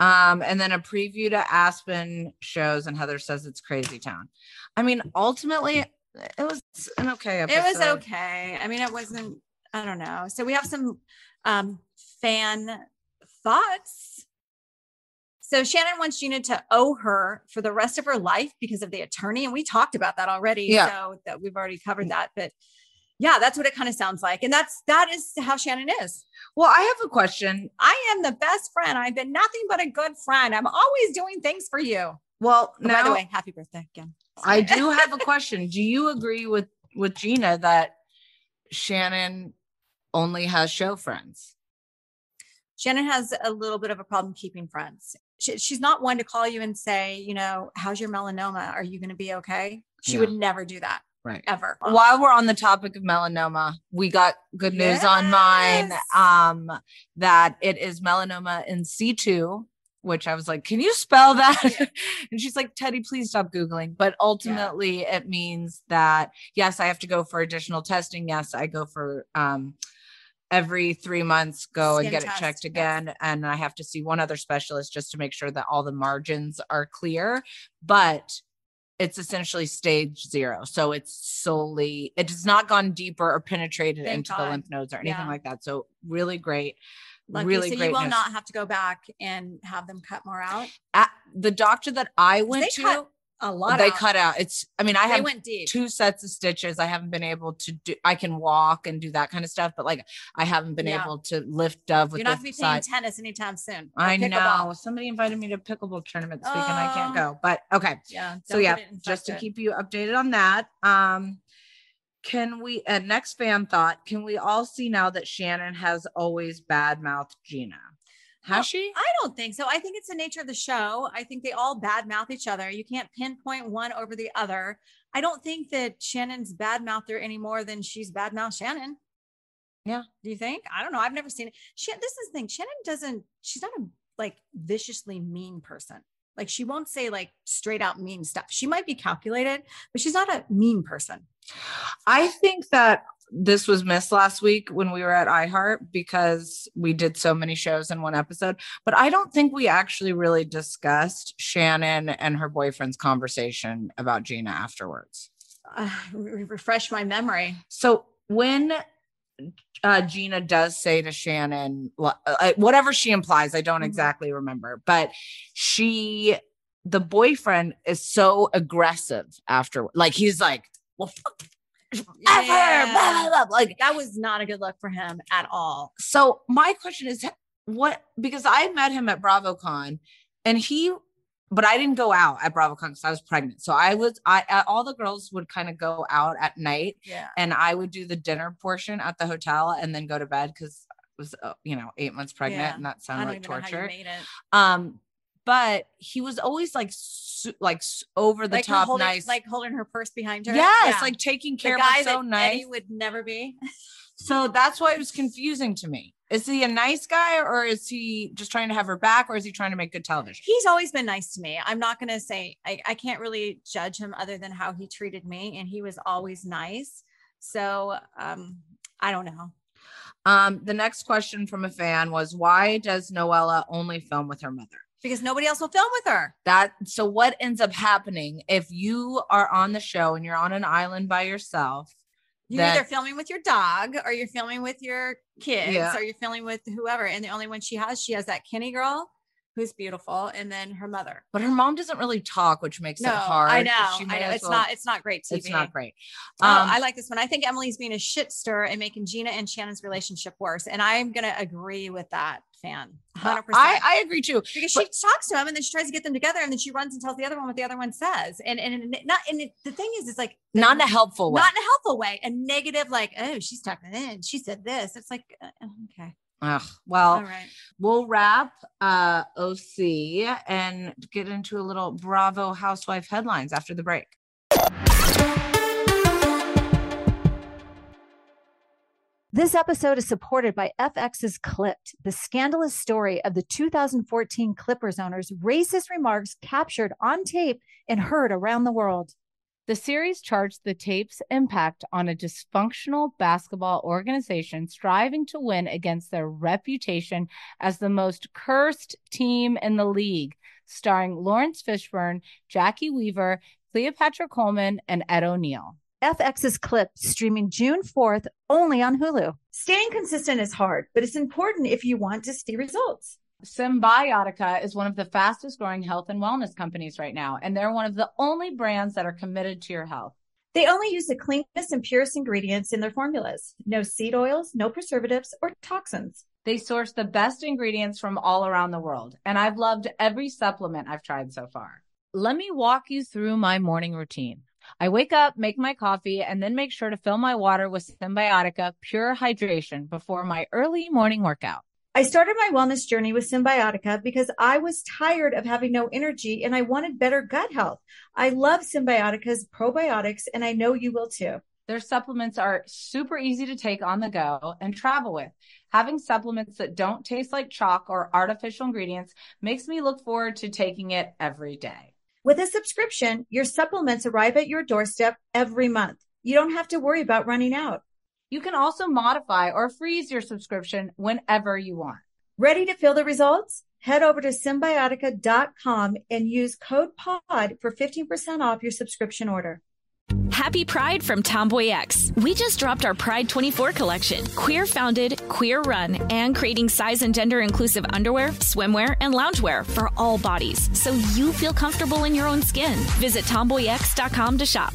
um, and then a preview to Aspen shows, and Heather says it's Crazy Town. I mean, ultimately, it was an okay It was okay. I mean, it wasn't. I don't know. So we have some um, fan thoughts. So Shannon wants Gina to owe her for the rest of her life because of the attorney, and we talked about that already. Yeah. So that we've already covered that, but yeah, that's what it kind of sounds like, and that's that is how Shannon is. Well, I have a question. I am the best friend. I've been nothing but a good friend. I'm always doing things for you. Well, Oh, now by the way, happy birthday again. I do have a question. Do you agree with with Gina that Shannon only has show friends? Shannon has a little bit of a problem keeping friends. She, she's not one to call you and say, you know, how's your melanoma? Are you going to be okay? She Yeah. would never do that Right. ever. While we're on the topic of melanoma, we got good news on mine. Um, that it is melanoma in situ, which I was like, "Can you spell that?" and she's like, "Teddi, please stop googling." But ultimately, it means that yes, I have to go for additional testing. Yes, I go for um every three months go and get test, it checked yes. again and i have to see one other specialist just to make sure that all the margins are clear but it's essentially stage zero. So it's solely, it has not gone deeper or penetrated Thank into the lymph nodes or anything Yeah. like that. So really great. Lucky. Really so great. you will not have to go back and have them cut more out. At the doctor that I went they to, cut a lot. they out. cut out. It's, I mean, I They have went deep. two sets of stitches. I haven't been able to do, I can walk and do that kind of stuff, but like I haven't been Yeah. able to lift Dove with You're not going to be playing tennis anytime soon. I know. Somebody invited me to pickleball tournament this week and I can't Oh. go, but okay. Yeah. so yeah just to keep you updated on that um can we uh, next fan thought can we all see now that shannon has always bad mouthed gina has she I don't think so. I think it's the nature of the show. I think they all badmouth each other. You can't pinpoint one over the other. I don't think that Shannon's badmouthed her any more than she's badmouthed Shannon. Yeah. Do you think? I don't know. I've never seen it. She, this is the thing. Shannon doesn't, she's not a like viciously mean person. Like she won't say like straight out mean stuff. She might be calculated, but she's not a mean person. i think that this was missed last week when we were at iheart because we did so many shows in one episode but i don't think we actually really discussed shannon and her boyfriend's conversation about gina afterwards Uh, refresh my memory. So when uh, Gina does say to Shannon, uh, whatever she implies, I don't Mhm. exactly remember, but she, the boyfriend is so aggressive after, like, he's like, well, fuck. Ever. Yeah. Blah, blah, blah. Like, That was not a good look for him at all. so my question is what because I met him at BravoCon and he but I didn't go out at BravoCon because I was pregnant. So I was I uh, all the girls would kind of go out at night Yeah. and I would do the dinner portion at the hotel and then go to bed because I was uh, you know eight months pregnant Yeah. and that sounded like even know how you torture. Um, but he was always like su- like over the like top holding, nice. like holding her purse behind her. yes, Yeah. like taking the care of her so nice. Eddie would never be. So that's why it was confusing to me. Is he a nice guy or is he just trying to have her back or is he trying to make good television? He's always been nice to me. I'm not gonna say I, I can't really judge him other than how he treated me, and he was always nice. So um, I don't know. Um, the next question from a fan was why does Noella only film with her mother? Because nobody else will film with her. That so what ends up happening if you are on the show and you're on an island by yourself? You're that- either filming with your dog or you're filming with your kids Yeah. or you're filming with whoever. And the only one she has, she has that Kenny girl who's beautiful, and then her mother. But her mom doesn't really talk, which makes No, it hard. I know. I know. It's well- not. It's not great TV. It's not great. Oh, Um, I like this one. I think Emily's being a shit stir and making Gina and Shannon's relationship worse. And I'm gonna agree with that fan. 100 percent I, I agree too. because she talks to him and then she tries to get them together and then she runs and tells the other one what the other one says. And and, and not and it, the thing is, it's like Not in a helpful way. not in a helpful way. A negative, like, oh, she's talking in. She said this. It's like, uh, okay, Ugh, well, all right. we'll wrap uh OC and get into a little Bravo housewife headlines after the break. This episode is supported by FX's Clipped, the scandalous story of the 2014 Clippers owner's racist remarks captured on tape and heard around the world. The series charts the tape's impact on a dysfunctional basketball organization striving to win against their reputation as the most cursed team in the league, starring Laurence Fishburne, Jacki Weaver, Cleopatra Coleman, and Ed O'Neill. FX's Clipped streaming June 4th only on Hulu. Staying consistent is hard, but it's important if you want to see results. Cymbiotika is one of the fastest growing health and wellness companies right now, and they're one of the only brands that are committed to your health. They only use the cleanest and purest ingredients in their formulas. No seed oils, no preservatives or toxins. They source the best ingredients from all around the world, and I've loved every supplement I've tried so far. Let me walk you through my morning routine. I wake up, make my coffee, and then make sure to fill my water with Cymbiotika Pure Hydration before my early morning workout. I started my wellness journey with Cymbiotika because I was tired of having no energy and I wanted better gut health. I love Cymbiotika's probiotics and I know you will too. Their supplements are super easy to take on the go and travel with. Having supplements that don't taste like chalk or artificial ingredients makes me look forward to taking it every day. With a subscription, your supplements arrive at your doorstep every month. You don't have to worry about running out. You can also modify or freeze your subscription whenever you want. Ready to feel the results? Head over to cymbiotika.com and use code POD for 15% off your subscription order. Happy Pride from TomboyX. We just dropped our Pride 24 collection. Queer founded, queer run, and creating size and gender inclusive underwear, swimwear, and loungewear for all bodies so you feel comfortable in your own skin. Visit tomboyx.com to shop.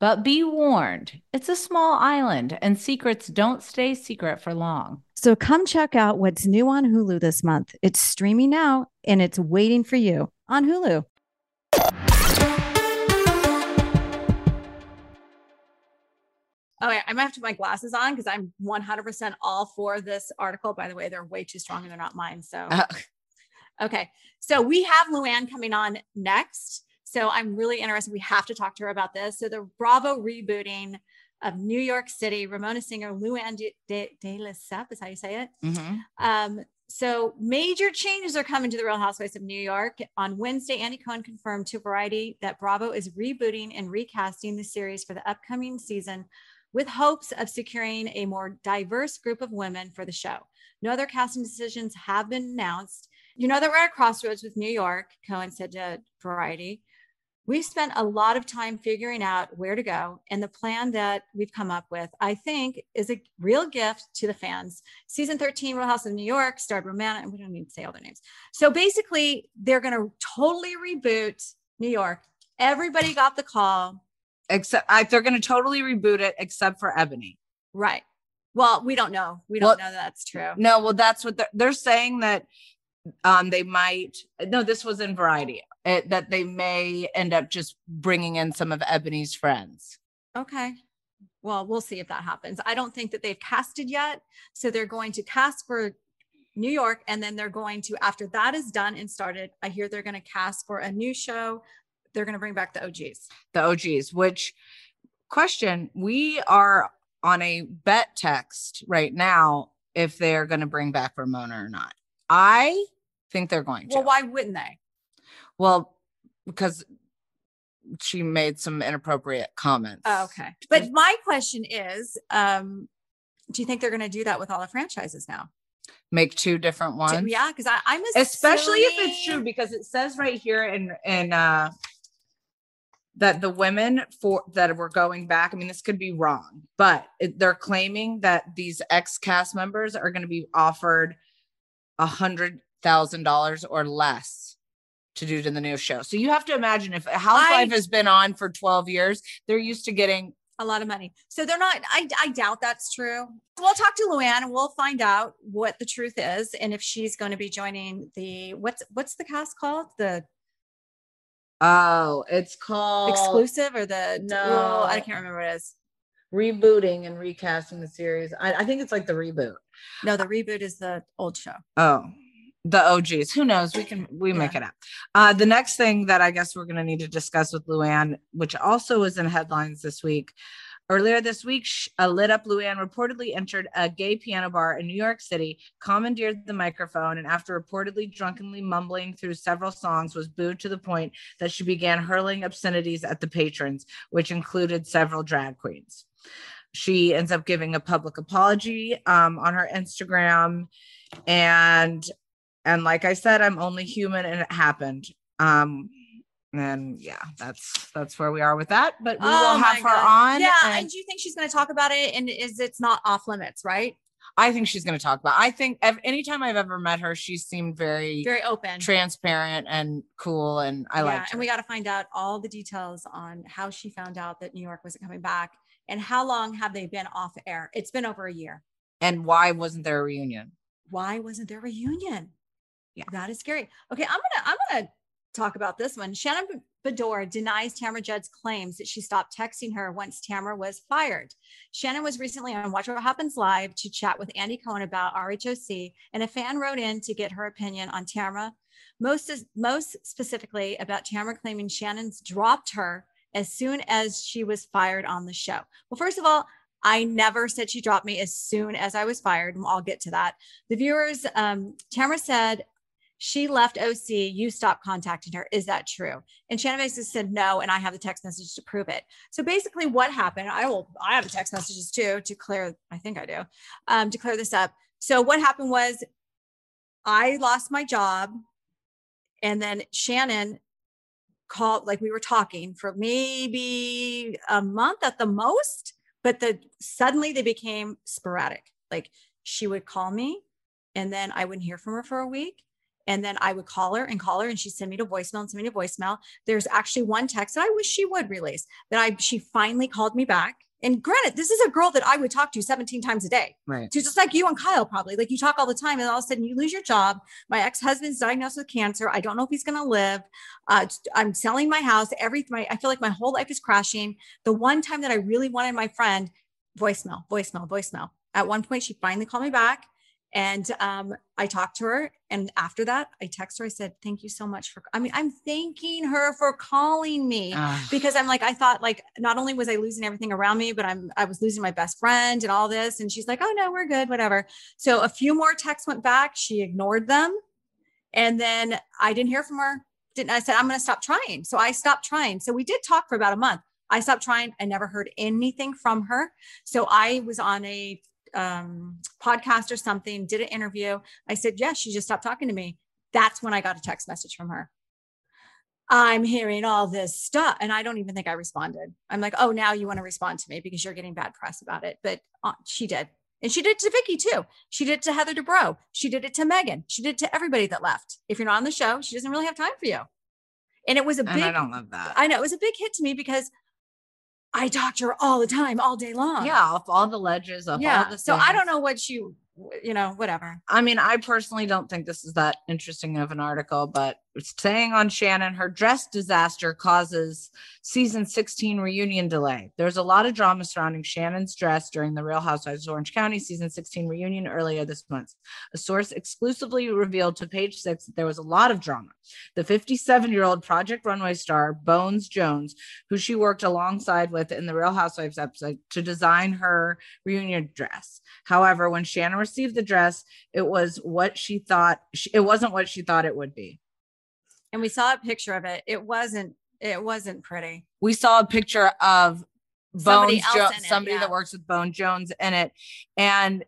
But be warned, it's a small island and secrets don't stay secret for long. So come check out what's new on Hulu this month. It's streaming now and it's waiting for you on Hulu. Oh, yeah, I'm gonna have to put my glasses on because I'm 100% all for this article. By the way, they're way too strong and they're not mine. So, Uh, Okay. So we have Luann coming on next. So I'm really interested. We have to talk to her about this. So the Bravo rebooting of New York City, Ramona singer Luann de, de, de Lesseps is how you say it. Mhm. Um, so major changes are coming to the Real Housewives of New York. On Wednesday, Andy Cohen confirmed to Variety that Bravo is rebooting and recasting the series for the upcoming season with hopes of securing a more diverse group of women for the show. No other casting decisions have been announced. You know that we're at a crossroads with New York, Cohen said to Variety. We've spent a lot of time figuring out where to go, and the plan that we've come up with, I think, is a real gift to the fans. Season 13, Real House of New York, starred Ramona, and we don't need to say all their names. So basically, they're going to totally reboot New York. Everybody got the call. Except I, they're going to totally reboot it, except for Ebony. Right. Well, we don't know. We don't Well, know that that's true. No, well, that's what they're, they're saying that um they might. No, this was in Variety it, that they may end up just bringing in some of Ebony's friends. Okay. Well, we'll see if that happens. I don't think that they've casted yet. So they're going to cast for New York and then they're going to, after that is done and started, I hear they're going to cast for a new show. They're going to bring back the OGs. the OGs, which question we are on a bet text right now if they're going to bring back Ramona or not. I think they're going to. Well, why wouldn't they? Well, because she made some inappropriate comments. Oh, okay. But my question is, um, do you think they're going to do that with all the franchises now? Make two different ones. Yeah, because I'm Especially if it's true, because it says right here in in uh that the women for that were going back. I mean, this could be wrong, but it, they're claiming that these ex cast members are going to be offered a hundred thousand dollars or less to do to the new show. So you have to imagine if housewife I- has been on for 12 years, they're used to getting a lot of money. So they're not, I, I doubt that's true. We'll talk to Luann and we'll find out what the truth is and if she's going to be joining the what's what's the cast called? The oh, it's called exclusive or the no. oh, I can't remember what it is. rebooting and recasting the series. I, I think it's like the reboot. No, the reboot is the old show. Oh, the OGs. Who knows? We can we make it up. Uh, the next thing that I guess we're going to need to discuss with Luann, which also was in headlines this week. Earlier this week, a lit up Luann reportedly entered a gay piano bar in New York City, commandeered the microphone, and after reportedly drunkenly mumbling through several songs, was booed to the point that she began hurling obscenities at the patrons, which included several drag queens. She ends up giving a public apology um, on her Instagram, and and like I said, I'm only human, and it happened. Um, and yeah, that's that's where we are with that. But we will Oh have her God. on. Yeah. and And do you think she's going to talk about it? And is it's not off limits, right? I think she's going to talk about. I think anytime I've ever met her, she seemed very, Very open. transparent and cool, and I yeah, liked her. and we got to find out all the details on how she found out that New York wasn't coming back and how long have they been off air? It's been over a year. and why wasn't there a reunion? Why wasn't there a reunion? Yeah. That is scary. Okay, I'm gonna I'm gonna talk about this one. Shannon Beador denies Tamra Judge's claims that she stopped texting her once Tamra was fired. Shannon was recently on Watch What Happens Live to chat with Andy Cohen about RHOC, and a fan wrote in to get her opinion on Tamra, most most specifically about Tamra claiming Shannon's dropped her as soon as she was fired on the show. Well, first of all, I never said she dropped me as soon as I was fired. and I'll get to that. The viewers, um, Tamra said she left OC. You stopped contacting her. Is that true? And Shannon basically said no, and I have the text message to prove it. So basically, what happened? I will. I have the text messages too to clear. I think I do. Um, to clear this up. So what happened was, I lost my job, and then Shannon called. Like we were talking for maybe a month at the most, but the suddenly they became sporadic. Like she would call me, and then I wouldn't hear from her for a week. And then I would call her and call her, and she'd send me to voicemail and send me to voicemail. There's actually one text that I wish she would release that I she finally called me back. And granted, this is a girl that I would talk to 17 times a day. Right. So just like you and Kyle, probably like you talk all the time, and all of a sudden you lose your job. My ex-husband's diagnosed with cancer. I don't know if he's going to live. Uh, I'm selling my house. Every my, I feel like my whole life is crashing. The one time that I really wanted my friend, voicemail, voicemail, voicemail. At one point, she finally called me back, And um, I talked to her. And after that, I text her. I said, Thank you so much for, I mean, I'm thanking her for calling me Ah. because I'm like, I thought like not only was I losing everything around me, but I'm I was losing my best friend and all this. And she's like, Oh no, we're good, whatever. So a few more texts went back. She ignored them. And then I didn't hear from her. Didn't I said, I'm gonna stop trying. So I stopped trying. So we did talk for about a month. I stopped trying. I never heard anything from her. So I was on a um, podcast or something, did an interview. I said, Yes, she just stopped talking to me. That's when I got a text message from her. I'm hearing all this stuff. And I don't even think I responded. I'm like, Oh, now you want to respond to me because you're getting bad press about it. But uh, she did. And she did it to Vicki too. She did it to Heather Dubrow. She did it to Megan. She did it to everybody that left. If you're not on the show, she doesn't really have time for you. And it was a And big, I don't love that. I know it was a big hit to me because I her all the time, all day long. yeah, off all the ledges of Yeah. all the So I don't know what you, you know, whatever. I mean, I personally don't think this is that interesting of an article, but saying on Shannon, her dress disaster causes season 16 reunion delay. There's a lot of drama surrounding Shannon's dress during the Real Housewives of Orange County season 16 reunion earlier this month. A source exclusively revealed to page six that there was a lot of drama. The 57 year old Project Runway star, Bones Jones, who she worked alongside with in the Real Housewives episode to design her reunion dress. However, when Shannon received the dress, it was what she thought she, it wasn't what she thought it would be. And we saw a picture of it. It wasn't, it wasn't pretty. We saw a picture of Somebody Bones else Jo- it, somebody yeah. that works with Bone Jones in it and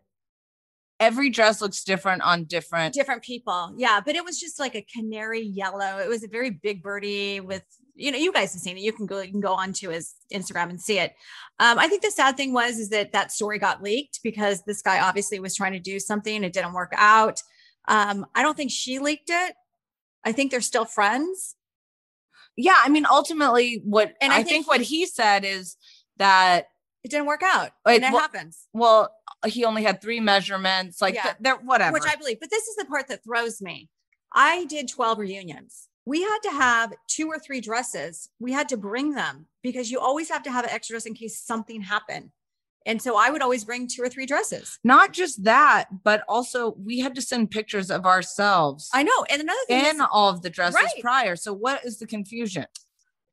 every dress looks different on different Different people. Yeah. But it was just like a canary yellow. It was a very big birdie with, you know, you guys have seen it. You can go, you can go onto his Instagram and see it. Um, I think the sad thing was, is that that story got leaked because this guy obviously was trying to do something. It didn't work out. Um, I don't think she leaked it. I think they're still friends. yeah i mean ultimately what And i, I think, think what he said is that It didn't work out. And it wha- happens. well he only had three measurements like Yeah. th- whatever which I believe. But this is the part that throws me. I did 12 reunions. We had to have two or three dresses. We had to bring them because you always have to have an extra dress in case something happened. And so I would always bring two or three dresses. not just that but also we had to send pictures of ourselves I know. And another thing in is all of the dresses Right. prior so what is the confusion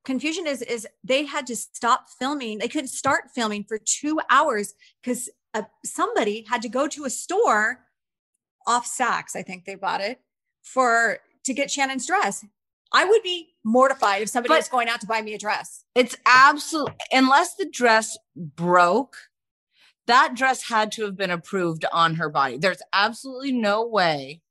confusion is is they had to stop filming. They couldn't start filming for two hours because uh, somebody had to go to a store off Saks. I think they bought it for to get Shannon's dress. I would be mortified if somebody But- was going out to buy me a dress. it's absolute unless the dress broke that dress had to have been approved on her body there's absolutely no way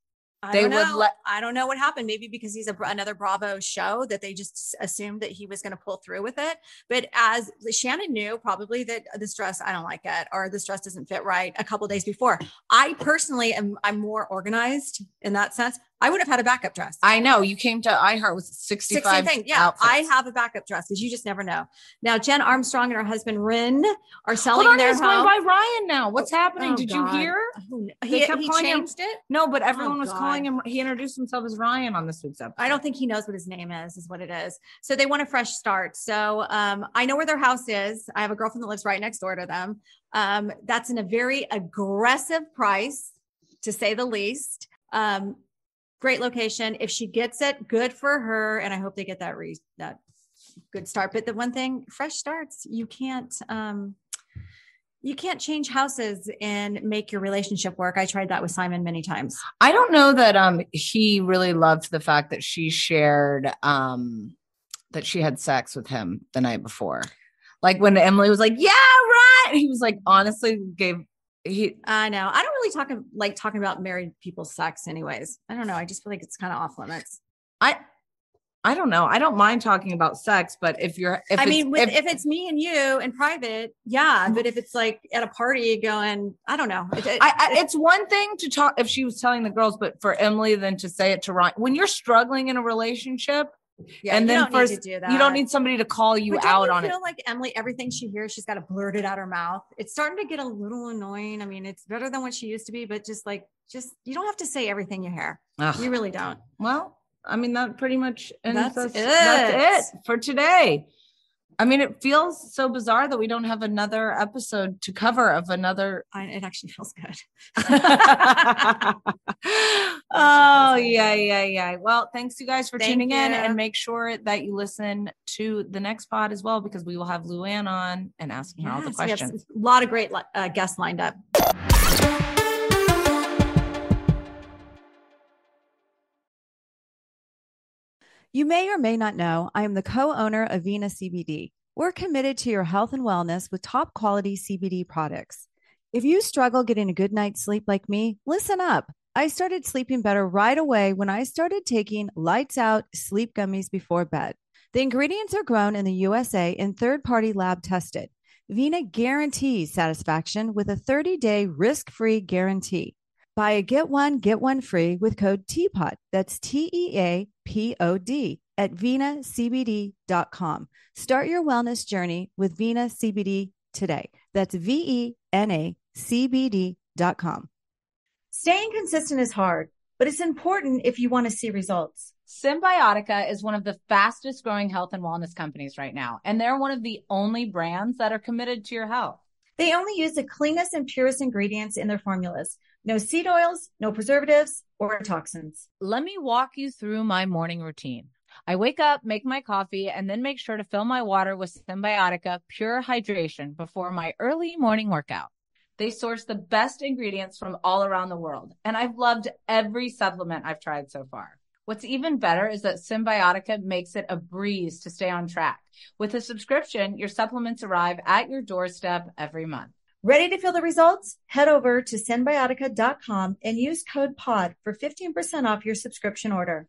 I They don't would know. let- I don't know what happened. Maybe because he's a, another Bravo show that they just assumed that he was going to pull through with it. But as Shannon knew, probably that this dress I don't like it or this dress doesn't fit right. A couple days before, I personally am I'm more organized in that sense. I would have had a backup dress. i know you came to iheart with 65 16 thing. Yeah, outfits. I have a backup dress because you just never know. Now, Jen Armstrong and her husband Ryne are selling Hold on, their he's going home. by Ryan now. What's happening? Oh, Did God. you hear? They He, kept he calling him- changed it. No, but everyone Oh, was calling him. He introduced himself as Ryan on this week's episode. I don't think he knows what his name is, is what it is. So they want a fresh start. So um, I know where their house is. I have a girlfriend that lives right next door to them. Um, that's in a very aggressive price, to say the least. Um, great location. If she gets it, good for her. And I hope they get that re- that good start. But the one thing, fresh starts, you can't um, you can't change houses and make your relationship work. I tried that with Simon many times. I don't know that um he really loved the fact that she shared um that she had sex with him the night before. Like when Emily was like, "Yeah, right." He was like, honestly, gave he I know. I don't really talk like talking about married people's sex, anyways. I don't know. I just feel like it's kind of off limits. I I don't know. I don't mind talking about sex, but if you're if I mean, with, if- if, it's me and you in private, yeah. But if it's like at a party going, I don't know. It- it- I, I, it's one thing to talk if she was telling the girls, but for Emily then to say it to Ryan when you're struggling in a relationship, yeah, and then first do you don't need somebody to call you out you on it. I feel like Emily, everything she hears, she's got to blurt it out her mouth. It's starting to get a little annoying. I mean, it's better than what she used to be, but just like, just you don't have to say everything you hear. Ugh. You really don't. Well, I mean that pretty much ends That's us- it. That's it for today. I mean, it feels so bizarre that we don't have another episode to cover of another. I, it actually feels good. oh, yeah, yeah, yeah. Well, thanks you guys for Thank tuning in and make sure that you listen to the next pod as well because we will have Luann on and asking her all the Yes, we have questions. a lot of great uh, guests lined up. You may or may not know I am the co owner of Vena CBD. We're committed to your health and wellness with top quality CBD products. If you struggle getting a good night's sleep like me, listen up. I started sleeping better right away when I started taking lights out sleep gummies before bed. The ingredients are grown in the USA and third party lab tested. Vena guarantees satisfaction with a 30 day risk free guarantee. Buy a get one, get one free with code TEAPOD. That's T E A P O D at venacbd.com. Start your wellness journey with Vena CBD today. That's V E N A C B D.com. Staying consistent is hard, but it's important if you want to see results. Cymbiotika is one of the fastest growing health and wellness companies right now, and they're one of the only brands that are committed to your health. They only use the cleanest and purest ingredients in their formulas. No seed oils, no preservatives or toxins. Let me walk you through my morning routine. I wake up, make my coffee, and then make sure to fill my water with Cymbiotika Pure Hydration before my early morning workout. They source the best ingredients from all around the world, and I've loved every supplement I've tried so far. What's even better is that Cymbiotika makes it a breeze to stay on track. With a subscription, your supplements arrive at your doorstep every month. Ready to feel the results? Head over to cymbiotika.com and use code POD for 15% off your subscription order.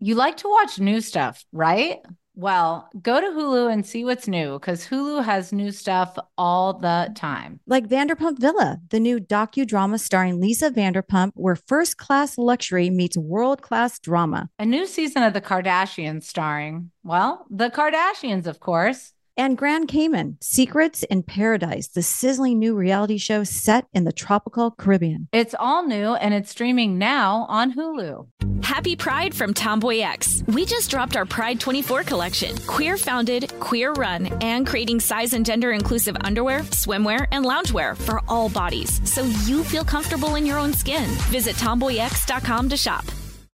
You like to watch new stuff, right? Well, go to Hulu and see what's new because Hulu has new stuff all the time. Like Vanderpump Villa, the new docudrama starring Lisa Vanderpump, where first class luxury meets world class drama. A new season of The Kardashians starring, well, the Kardashians, of course. And Grand Cayman, Secrets in Paradise, the sizzling new reality show set in the tropical Caribbean. It's all new and it's streaming now on Hulu. Happy Pride from TomboyX. We just dropped our Pride 24 collection. Queer founded, queer run, and creating size and gender inclusive underwear, swimwear, and loungewear for all bodies so you feel comfortable in your own skin. Visit tomboyx.com to shop.